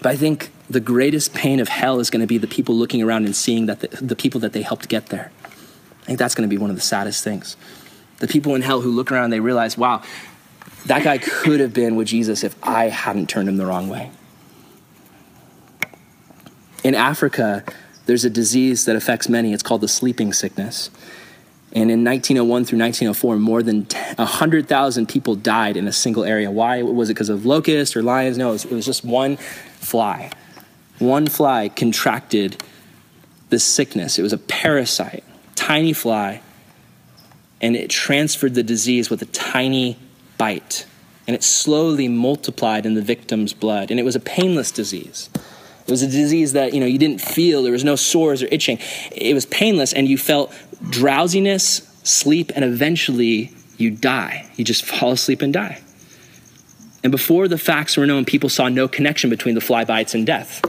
But I think the greatest pain of hell is going to be the people looking around and seeing that the, the people that they helped get there. I think that's going to be one of the saddest things. The people in hell who look around they realize, wow, that guy could have been with Jesus if I hadn't turned him the wrong way. In Africa, there's a disease that affects many. It's called the sleeping sickness. And in 1901 through 1904, more than 100,000 people died in a single area. Why? Was it because of locusts or lions? No, it was, it was just one fly. One fly contracted this sickness. It was a parasite, tiny fly, and it transferred the disease with a tiny bite. And it slowly multiplied in the victim's blood. And it was a painless disease. It was a disease that, you know, you didn't feel, there was no sores or itching. It was painless and you felt drowsiness, sleep, and eventually you die. You just fall asleep and die. And before the facts were known, people saw no connection between the fly bites and death.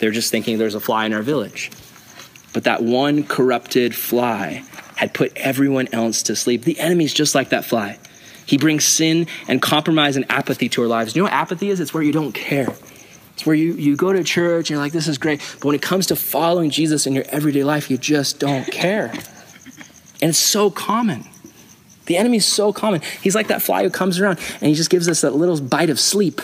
They're just thinking there's a fly in our village. But that one corrupted fly had put everyone else to sleep. The enemy's just like that fly. He brings sin and compromise and apathy to our lives. You know what apathy is? It's where you don't care. It's where you, you go to church and you're like, this is great. But when it comes to following Jesus in your everyday life, you just don't care. And it's so common. The enemy's so common. He's like that fly who comes around and he just gives us that little bite of sleep.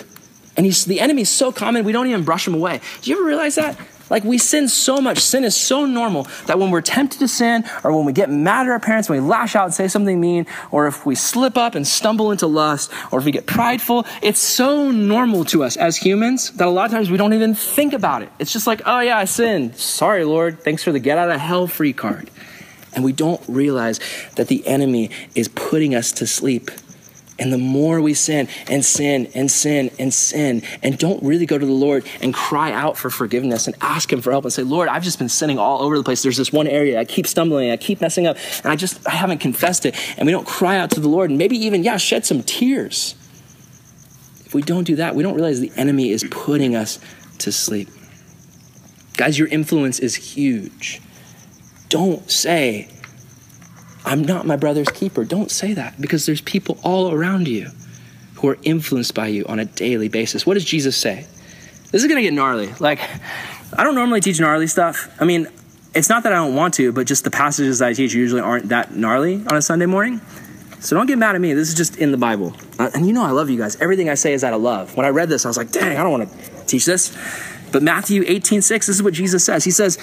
And he's, the is so common, we don't even brush him away. Do you ever realize that? Like we sin so much. Sin is so normal that when we're tempted to sin, or when we get mad at our parents, when we lash out and say something mean, or if we slip up and stumble into lust, or if we get prideful, it's so normal to us as humans that a lot of times we don't even think about it. It's just like, oh yeah, I sinned. Sorry, Lord. Thanks for the get out of hell free card. And we don't realize that the enemy is putting us to sleep. And the more we sin and sin and sin and sin and don't really go to the Lord and cry out for forgiveness and ask Him for help and say, Lord, I've just been sinning all over the place. There's this one area I keep stumbling, I keep messing up, and I just I haven't confessed it. And we don't cry out to the Lord and maybe even, yeah, shed some tears. If we don't do that, we don't realize the enemy is putting us to sleep. Guys, your influence is huge. Don't say, I'm not my brother's keeper. Don't say that because there's people all around you who are influenced by you on a daily basis. What does Jesus say? This is going to get gnarly. Like, I don't normally teach gnarly stuff. I mean, it's not that I don't want to, but just the passages I teach usually aren't that gnarly on a Sunday morning. So don't get mad at me. This is just in the Bible. Uh, and you know I love you guys. Everything I say is out of love. When I read this, I was like, dang, I don't want to teach this. But Matthew 18, 6, this is what Jesus says. He says,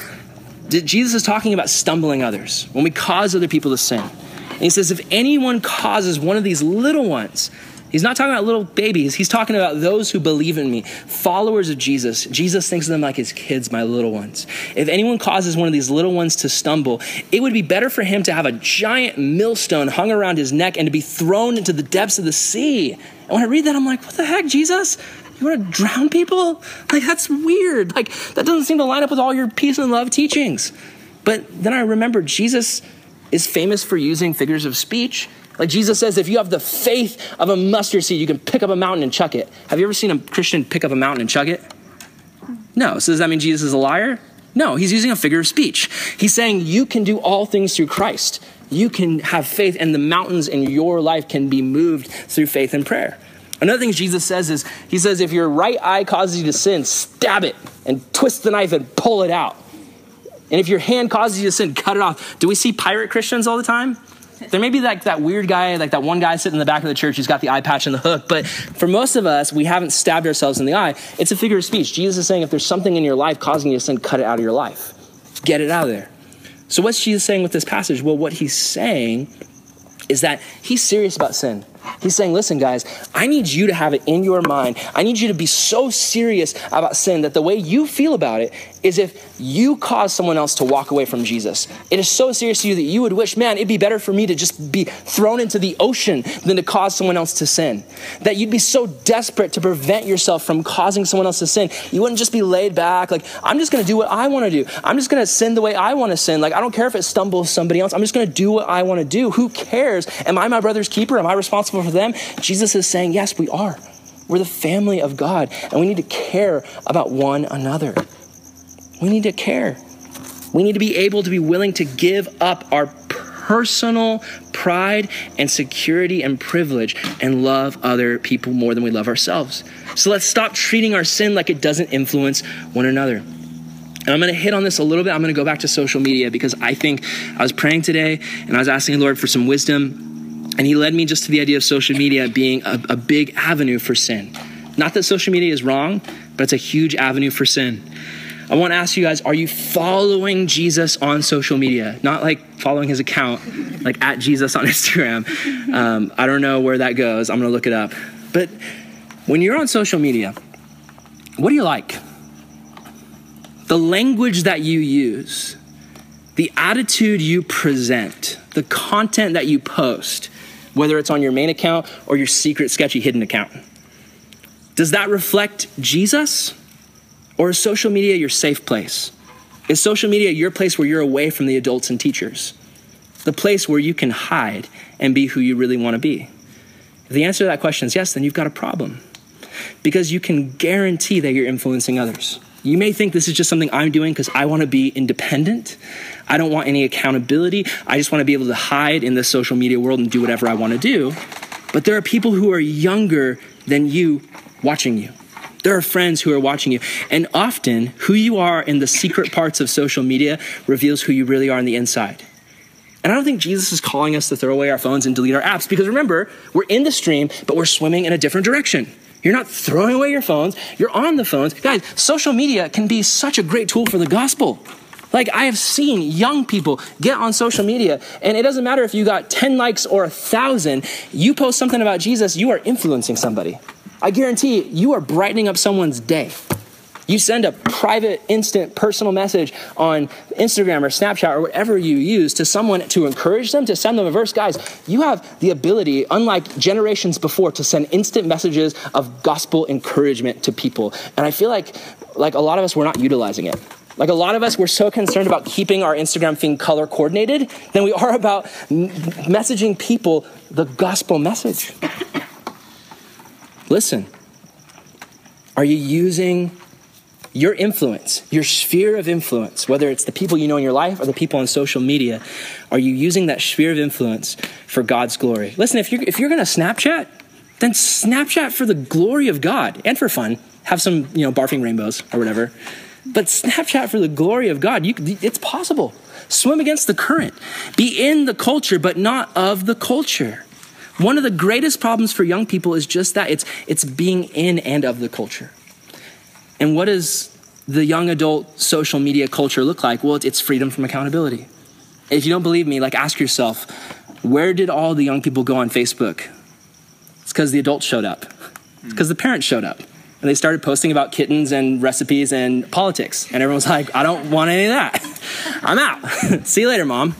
Jesus is talking about stumbling others, when we cause other people to sin. And he says, if anyone causes one of these little ones, he's not talking about little babies, he's talking about those who believe in me, followers of Jesus. Jesus thinks of them like his kids, my little ones. If anyone causes one of these little ones to stumble, it would be better for him to have a giant millstone hung around his neck and to be thrown into the depths of the sea. And when I read that, I'm like, what the heck, Jesus? You want to drown people? Like, that's weird. Like, that doesn't seem to line up with all your peace and love teachings. But then I remember Jesus is famous for using figures of speech. Like Jesus says, if you have the faith of a mustard seed, you can pick up a mountain and chuck it. Have you ever seen a Christian pick up a mountain and chuck it? No. So does that mean Jesus is a liar? No, he's using a figure of speech. He's saying you can do all things through Christ. You can have faith, and the mountains in your life can be moved through faith and prayer. Another thing Jesus says is, He says, if your right eye causes you to sin, stab it and twist the knife and pull it out. And if your hand causes you to sin, cut it off. Do we see pirate Christians all the time? There may be like that weird guy, like that one guy sitting in the back of the church who's got the eye patch and the hook, but for most of us, we haven't stabbed ourselves in the eye. It's a figure of speech. Jesus is saying if there's something in your life causing you to sin, cut it out of your life. Get it out of there. So, what's Jesus saying with this passage? Well, what he's saying is that he's serious about sin. He's saying, listen, guys, I need you to have it in your mind. I need you to be so serious about sin that the way you feel about it is if you cause someone else to walk away from Jesus. It is so serious to you that you would wish, man, it'd be better for me to just be thrown into the ocean than to cause someone else to sin. That you'd be so desperate to prevent yourself from causing someone else to sin. You wouldn't just be laid back, like, I'm just gonna do what I wanna do. I'm just gonna sin the way I wanna sin. Like, I don't care if it stumbles somebody else. I'm just gonna do what I wanna do. Who cares? Am I my brother's keeper? Am I responsible for them? Jesus is saying, yes, we are. We're the family of God, and we need to care about one another. We need to care. We need to be able to be willing to give up our personal pride and security and privilege and love other people more than we love ourselves. So let's stop treating our sin like it doesn't influence one another. And I'm going to hit on this a little bit. I'm going to go back to social media because I think I was praying today and I was asking the Lord for some wisdom and he led me just to the idea of social media being a, a big avenue for sin. Not that social media is wrong, but it's a huge avenue for sin. I want to ask you guys are you following Jesus on social media? Not like following his account, like at Jesus on Instagram. Um, I don't know where that goes. I'm going to look it up. But when you're on social media, what do you like? The language that you use, the attitude you present, the content that you post whether it's on your main account or your secret, sketchy, hidden account. Does that reflect Jesus? Or is social media your safe place? Is social media your place where you're away from the adults and teachers? The place where you can hide and be who you really want to be? If the answer to that question is yes, then you've got a problem. Because you can guarantee that you're influencing others. You may think this is just something I'm doing because I want to be independent. I don't want any accountability. I just want to be able to hide in the social media world and do whatever I want to do. But there are people who are younger than you watching you. There are friends who are watching you. And often, who you are in the secret parts of social media reveals who you really are on the inside. And I don't think Jesus is calling us to throw away our phones and delete our apps because remember, we're in the stream, but we're swimming in a different direction. You're not throwing away your phones, you're on the phones. Guys, social media can be such a great tool for the gospel. Like, I have seen young people get on social media, and it doesn't matter if you got 10 likes or a thousand, you post something about Jesus, you are influencing somebody. I guarantee you, you are brightening up someone's day. You send a private, instant, personal message on Instagram or Snapchat or whatever you use to someone to encourage them, to send them a verse. Guys, you have the ability, unlike generations before, to send instant messages of gospel encouragement to people. And I feel like, like a lot of us, we're not utilizing it. Like a lot of us, we're so concerned about keeping our Instagram feed color coordinated than we are about m- messaging people the gospel message. Listen, are you using your influence, your sphere of influence, whether it's the people you know in your life or the people on social media, are you using that sphere of influence for God's glory? Listen, if you're, if you're going to Snapchat, then Snapchat for the glory of God and for fun. Have some, you know, barfing rainbows or whatever. But Snapchat for the glory of God, you, it's possible. Swim against the current. Be in the culture, but not of the culture. One of the greatest problems for young people is just that it's, it's being in and of the culture. And what does the young adult social media culture look like? Well, it's freedom from accountability. If you don't believe me, like ask yourself, where did all the young people go on Facebook? It's because the adults showed up. It's hmm. because the parents showed up. And they started posting about kittens and recipes and politics. And everyone was like, I don't want any of that. I'm out. See you later, mom.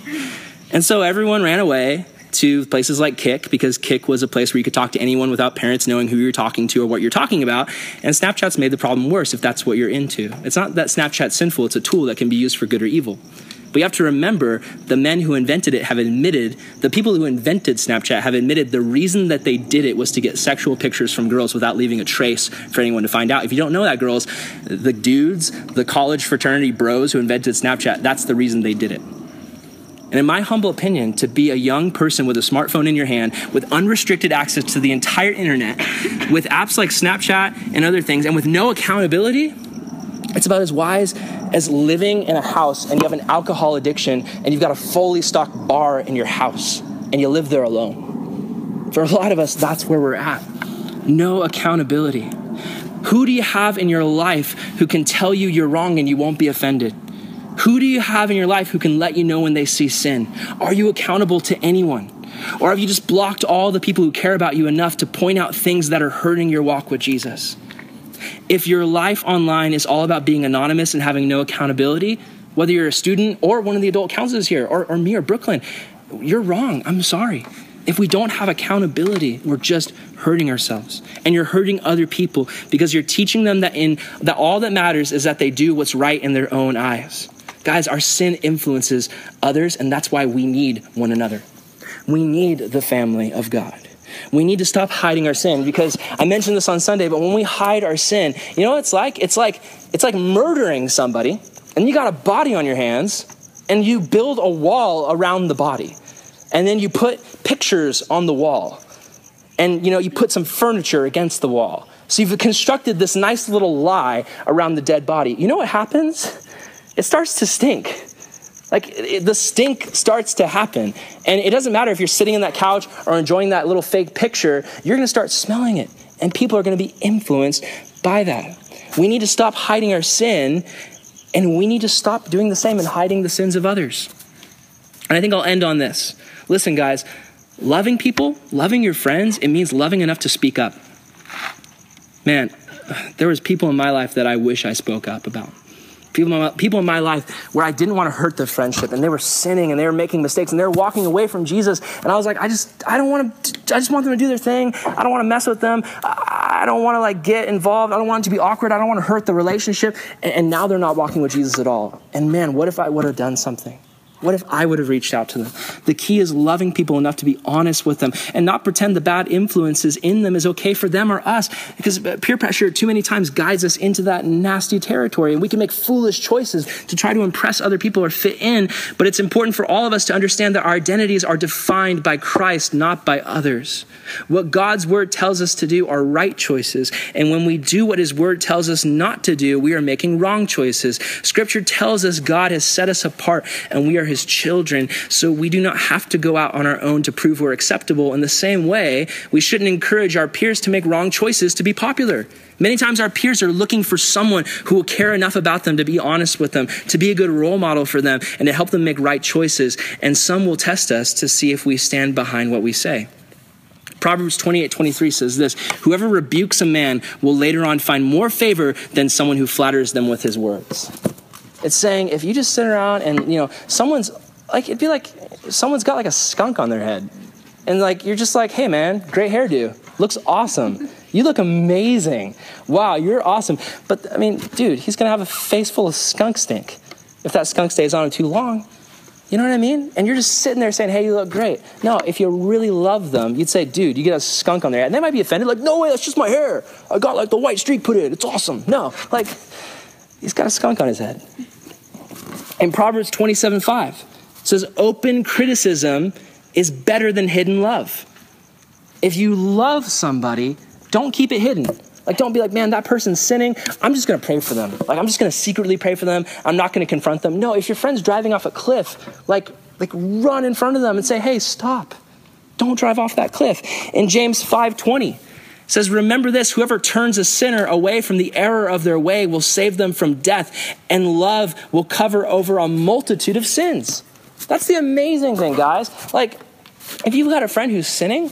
And so everyone ran away to places like Kik because Kik was a place where you could talk to anyone without parents knowing who you're talking to or what you're talking about. And Snapchat's made the problem worse if that's what you're into. It's not that Snapchat's sinful, it's a tool that can be used for good or evil. But you have to remember the men who invented it have admitted, the people who invented Snapchat have admitted the reason that they did it was to get sexual pictures from girls without leaving a trace for anyone to find out. If you don't know that, girls, the dudes, the college fraternity bros who invented Snapchat, that's the reason they did it. And in my humble opinion, to be a young person with a smartphone in your hand, with unrestricted access to the entire internet, with apps like Snapchat and other things, and with no accountability, it's about as wise as living in a house and you have an alcohol addiction and you've got a fully stocked bar in your house and you live there alone. For a lot of us, that's where we're at. No accountability. Who do you have in your life who can tell you you're wrong and you won't be offended? Who do you have in your life who can let you know when they see sin? Are you accountable to anyone? Or have you just blocked all the people who care about you enough to point out things that are hurting your walk with Jesus? If your life online is all about being anonymous and having no accountability, whether you're a student or one of the adult counselors here, or, or me or Brooklyn, you're wrong. I'm sorry. If we don't have accountability, we're just hurting ourselves. And you're hurting other people because you're teaching them that in that all that matters is that they do what's right in their own eyes. Guys, our sin influences others, and that's why we need one another. We need the family of God. We need to stop hiding our sin because I mentioned this on Sunday, but when we hide our sin, you know what it's like? It's like it's like murdering somebody, and you got a body on your hands, and you build a wall around the body. And then you put pictures on the wall. And you know, you put some furniture against the wall. So you've constructed this nice little lie around the dead body. You know what happens? It starts to stink. Like it, the stink starts to happen. And it doesn't matter if you're sitting in that couch or enjoying that little fake picture, you're gonna start smelling it. And people are gonna be influenced by that. We need to stop hiding our sin and we need to stop doing the same and hiding the sins of others. And I think I'll end on this. Listen, guys, loving people, loving your friends, it means loving enough to speak up. Man, there was people in my life that I wish I spoke up about people in, my, people in my life where I didn't want to hurt the friendship and they were sinning and they were making mistakes and they were walking away from Jesus. And I was like, I just, I don't want to, I just want them to do their thing. I don't want to mess with them. I don't want to like get involved. I don't want it to be awkward. I don't want to hurt the relationship. And, and now they're not walking with Jesus at all. And man, what if I would have done something? What if I would have reached out to them? The key is loving people enough to be honest with them and not pretend the bad influences in them is okay for them or us because uh, peer pressure too many times guides us into that nasty territory and we can make foolish choices to try to impress other people or fit in. But it's important for all of us to understand that our identities are defined by Christ, not by others. What God's word tells us to do are right choices. And when we do what his word tells us not to do, we are making wrong choices. Scripture tells us God has set us apart and we are his children, so we do not have to go out on our own to prove we're acceptable. In the same way, we shouldn't encourage our peers to make wrong choices to be popular. Many times our peers are looking for someone who will care enough about them to be honest with them, to be a good role model for them, and to help them make right choices. And some will test us to see if we stand behind what we say. Proverbs 28 23 says this Whoever rebukes a man will later on find more favor than someone who flatters them with his words. It's saying if you just sit around and, you know, someone's like, it'd be like someone's got like a skunk on their head. And like, you're just like, hey man, great hairdo. Looks awesome. You look amazing. Wow, you're awesome. But I mean, dude, he's gonna have a face full of skunk stink if that skunk stays on too long. You know what I mean? And you're just sitting there saying, hey, you look great. No, if you really love them, you'd say, dude, you get a skunk on there. And they might be offended, like, no way, that's just my hair. I got like the white streak put in. It's awesome. No, like, he's got a skunk on his head. In Proverbs 27 5, it says, open criticism is better than hidden love. If you love somebody, don't keep it hidden. Like, don't be like, man, that person's sinning. I'm just gonna pray for them. Like, I'm just gonna secretly pray for them. I'm not gonna confront them. No, if your friend's driving off a cliff, like, like run in front of them and say, hey, stop. Don't drive off that cliff. In James 5:20, says, Remember this whoever turns a sinner away from the error of their way will save them from death, and love will cover over a multitude of sins. That's the amazing thing, guys. Like, if you've got a friend who's sinning,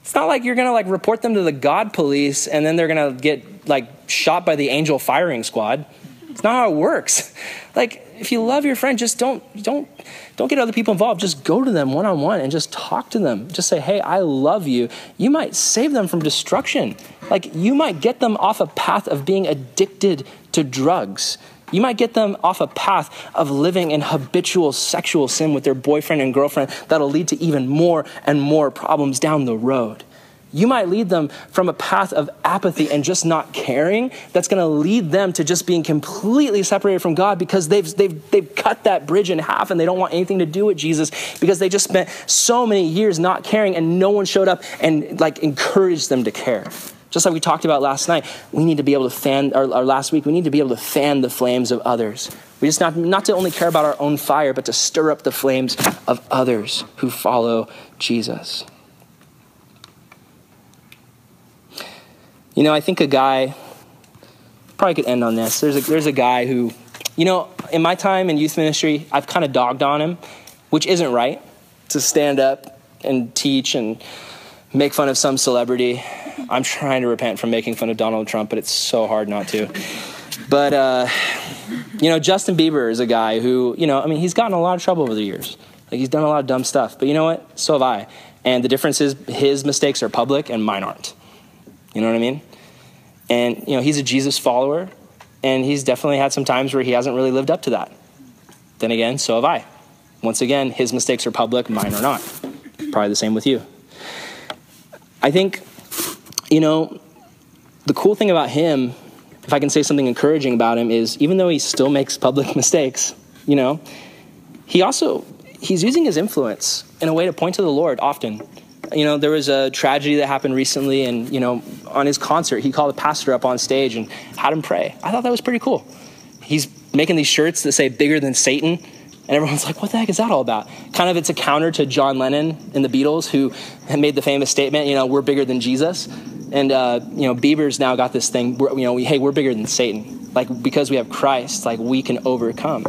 it's not like you're gonna like report them to the God police and then they're gonna get like shot by the angel firing squad. It's not how it works. Like, if you love your friend, just don't don't don't get other people involved. Just go to them one on one and just talk to them. Just say, "Hey, I love you." You might save them from destruction. Like you might get them off a path of being addicted to drugs. You might get them off a path of living in habitual sexual sin with their boyfriend and girlfriend that'll lead to even more and more problems down the road. You might lead them from a path of apathy and just not caring that's going to lead them to just being completely separated from God because they've, they've, they've cut that bridge in half and they don't want anything to do with Jesus because they just spent so many years not caring and no one showed up and like encouraged them to care. Just like we talked about last night, we need to be able to fan, or, or last week, we need to be able to fan the flames of others. We just not, not to only care about our own fire, but to stir up the flames of others who follow Jesus. You know, I think a guy, probably could end on this. There's a, there's a guy who, you know, in my time in youth ministry, I've kind of dogged on him, which isn't right to stand up and teach and make fun of some celebrity. I'm trying to repent from making fun of Donald Trump, but it's so hard not to. But, uh, you know, Justin Bieber is a guy who, you know, I mean, he's gotten a lot of trouble over the years. Like, he's done a lot of dumb stuff. But you know what? So have I. And the difference is his mistakes are public and mine aren't. You know what I mean? And, you know, he's a Jesus follower, and he's definitely had some times where he hasn't really lived up to that. Then again, so have I. Once again, his mistakes are public, mine are not. Probably the same with you. I think, you know, the cool thing about him, if I can say something encouraging about him, is even though he still makes public mistakes, you know, he also he's using his influence in a way to point to the Lord often. You know, there was a tragedy that happened recently, and you know, on his concert, he called a pastor up on stage and had him pray. I thought that was pretty cool. He's making these shirts that say "bigger than Satan," and everyone's like, "What the heck is that all about?" Kind of, it's a counter to John Lennon and the Beatles, who made the famous statement, "You know, we're bigger than Jesus." And uh, you know, Bieber's now got this thing. You know, we, hey, we're bigger than Satan. Like because we have Christ, like we can overcome.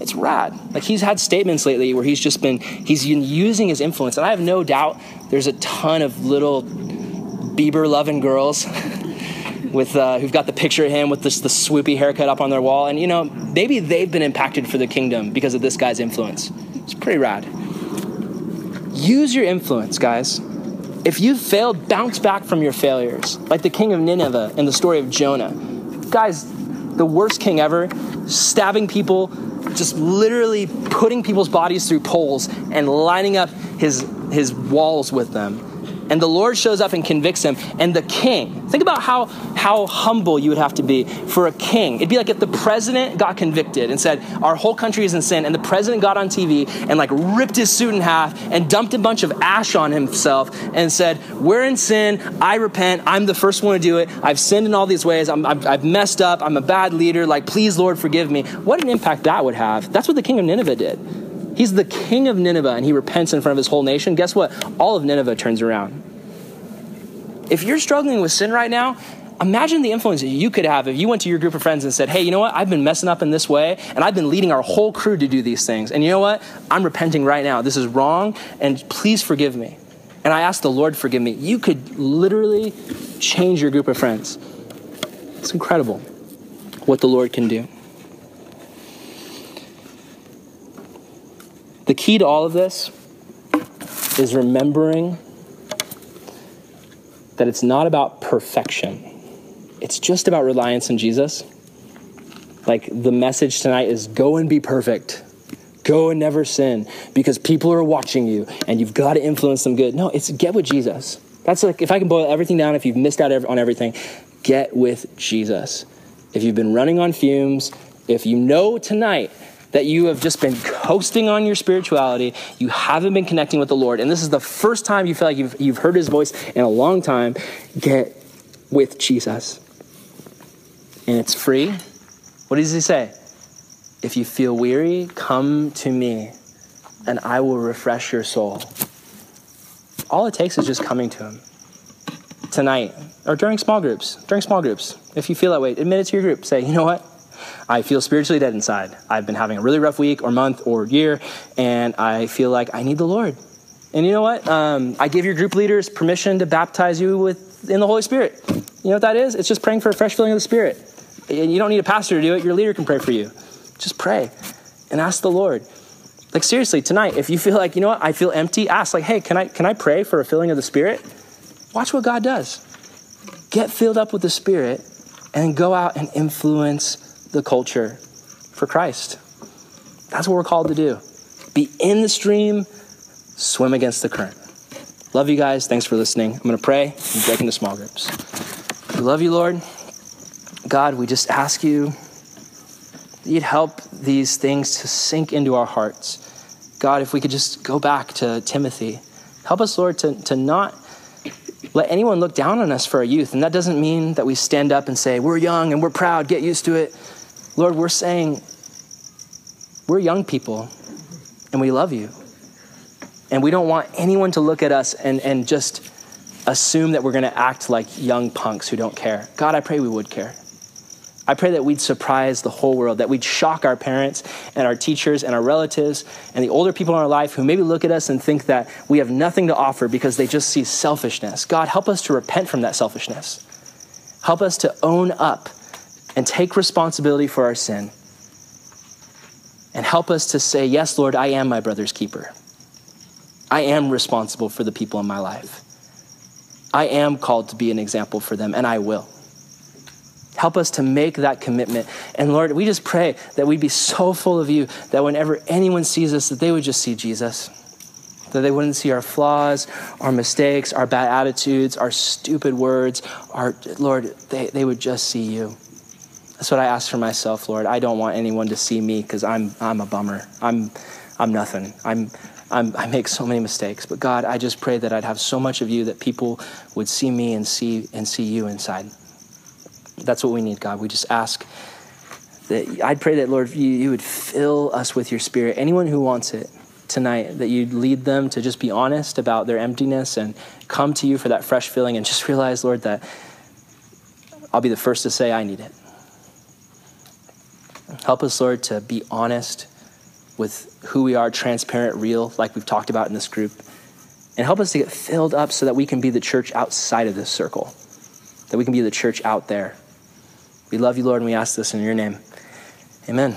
It's rad. Like he's had statements lately where he's just been he's using his influence, and I have no doubt there's a ton of little Bieber loving girls with uh, who've got the picture of him with this the swoopy haircut up on their wall, and you know maybe they've been impacted for the kingdom because of this guy's influence. It's pretty rad. Use your influence, guys. If you've failed, bounce back from your failures, like the king of Nineveh in the story of Jonah. Guys, the worst king ever, stabbing people, just literally putting people's bodies through poles and lining up his, his walls with them. And the Lord shows up and convicts him. And the king, think about how, how humble you would have to be for a king. It'd be like if the president got convicted and said, Our whole country is in sin. And the president got on TV and like ripped his suit in half and dumped a bunch of ash on himself and said, We're in sin. I repent. I'm the first one to do it. I've sinned in all these ways. i have messed up. I'm a bad leader. Like, please, Lord, forgive me. What an impact that would have. That's what the king of Nineveh did. He's the king of Nineveh and he repents in front of his whole nation. Guess what? All of Nineveh turns around. If you're struggling with sin right now, imagine the influence that you could have if you went to your group of friends and said, Hey, you know what? I've been messing up in this way, and I've been leading our whole crew to do these things. And you know what? I'm repenting right now. This is wrong, and please forgive me. and I ask the Lord forgive me, you could literally change your group of friends. It's incredible what the Lord can do. The key to all of this is remembering that it's not about perfection. It's just about reliance in Jesus. Like the message tonight is go and be perfect. Go and never sin because people are watching you and you've got to influence them good. No, it's get with Jesus. That's like if I can boil everything down, if you've missed out on everything, get with Jesus. If you've been running on fumes, if you know tonight that you have just been coasting on your spirituality, you haven't been connecting with the Lord, and this is the first time you feel like you've, you've heard his voice in a long time, get with Jesus. And it's free. What does he say? If you feel weary, come to me, and I will refresh your soul. All it takes is just coming to him tonight or during small groups. During small groups, if you feel that way, admit it to your group. Say, you know what? I feel spiritually dead inside. I've been having a really rough week or month or year, and I feel like I need the Lord. And you know what? Um, I give your group leaders permission to baptize you with in the Holy Spirit. You know what that is? It's just praying for a fresh filling of the Spirit. And You don't need a pastor to do it. Your leader can pray for you. Just pray and ask the Lord. Like seriously, tonight, if you feel like, you know what, I feel empty, ask like, hey, can I can I pray for a filling of the Spirit? Watch what God does. Get filled up with the Spirit and go out and influence the culture for Christ. That's what we're called to do. Be in the stream, swim against the current. Love you guys. Thanks for listening. I'm going to pray and break into small groups. We love you, Lord. God, we just ask you that you'd help these things to sink into our hearts. God, if we could just go back to Timothy, help us, Lord, to, to not let anyone look down on us for our youth. And that doesn't mean that we stand up and say, we're young and we're proud, get used to it. Lord, we're saying we're young people and we love you. And we don't want anyone to look at us and, and just assume that we're going to act like young punks who don't care. God, I pray we would care. I pray that we'd surprise the whole world, that we'd shock our parents and our teachers and our relatives and the older people in our life who maybe look at us and think that we have nothing to offer because they just see selfishness. God, help us to repent from that selfishness. Help us to own up and take responsibility for our sin. And help us to say, Yes, Lord, I am my brother's keeper. I am responsible for the people in my life. I am called to be an example for them, and I will. Help us to make that commitment. And Lord, we just pray that we'd be so full of you that whenever anyone sees us, that they would just see Jesus. That they wouldn't see our flaws, our mistakes, our bad attitudes, our stupid words. Our Lord, they, they would just see you. That's what I ask for myself, Lord. I don't want anyone to see me because I'm, I'm a bummer. I'm, I'm nothing. I'm, I'm, I make so many mistakes. But God, I just pray that I'd have so much of you that people would see me and see, and see you inside. That's what we need, God. We just ask that I'd pray that, Lord, you, you would fill us with your spirit. Anyone who wants it tonight, that you'd lead them to just be honest about their emptiness and come to you for that fresh filling and just realize, Lord, that I'll be the first to say I need it. Help us, Lord, to be honest with who we are, transparent, real, like we've talked about in this group. And help us to get filled up so that we can be the church outside of this circle, that we can be the church out there. We love you, Lord, and we ask this in your name. Amen.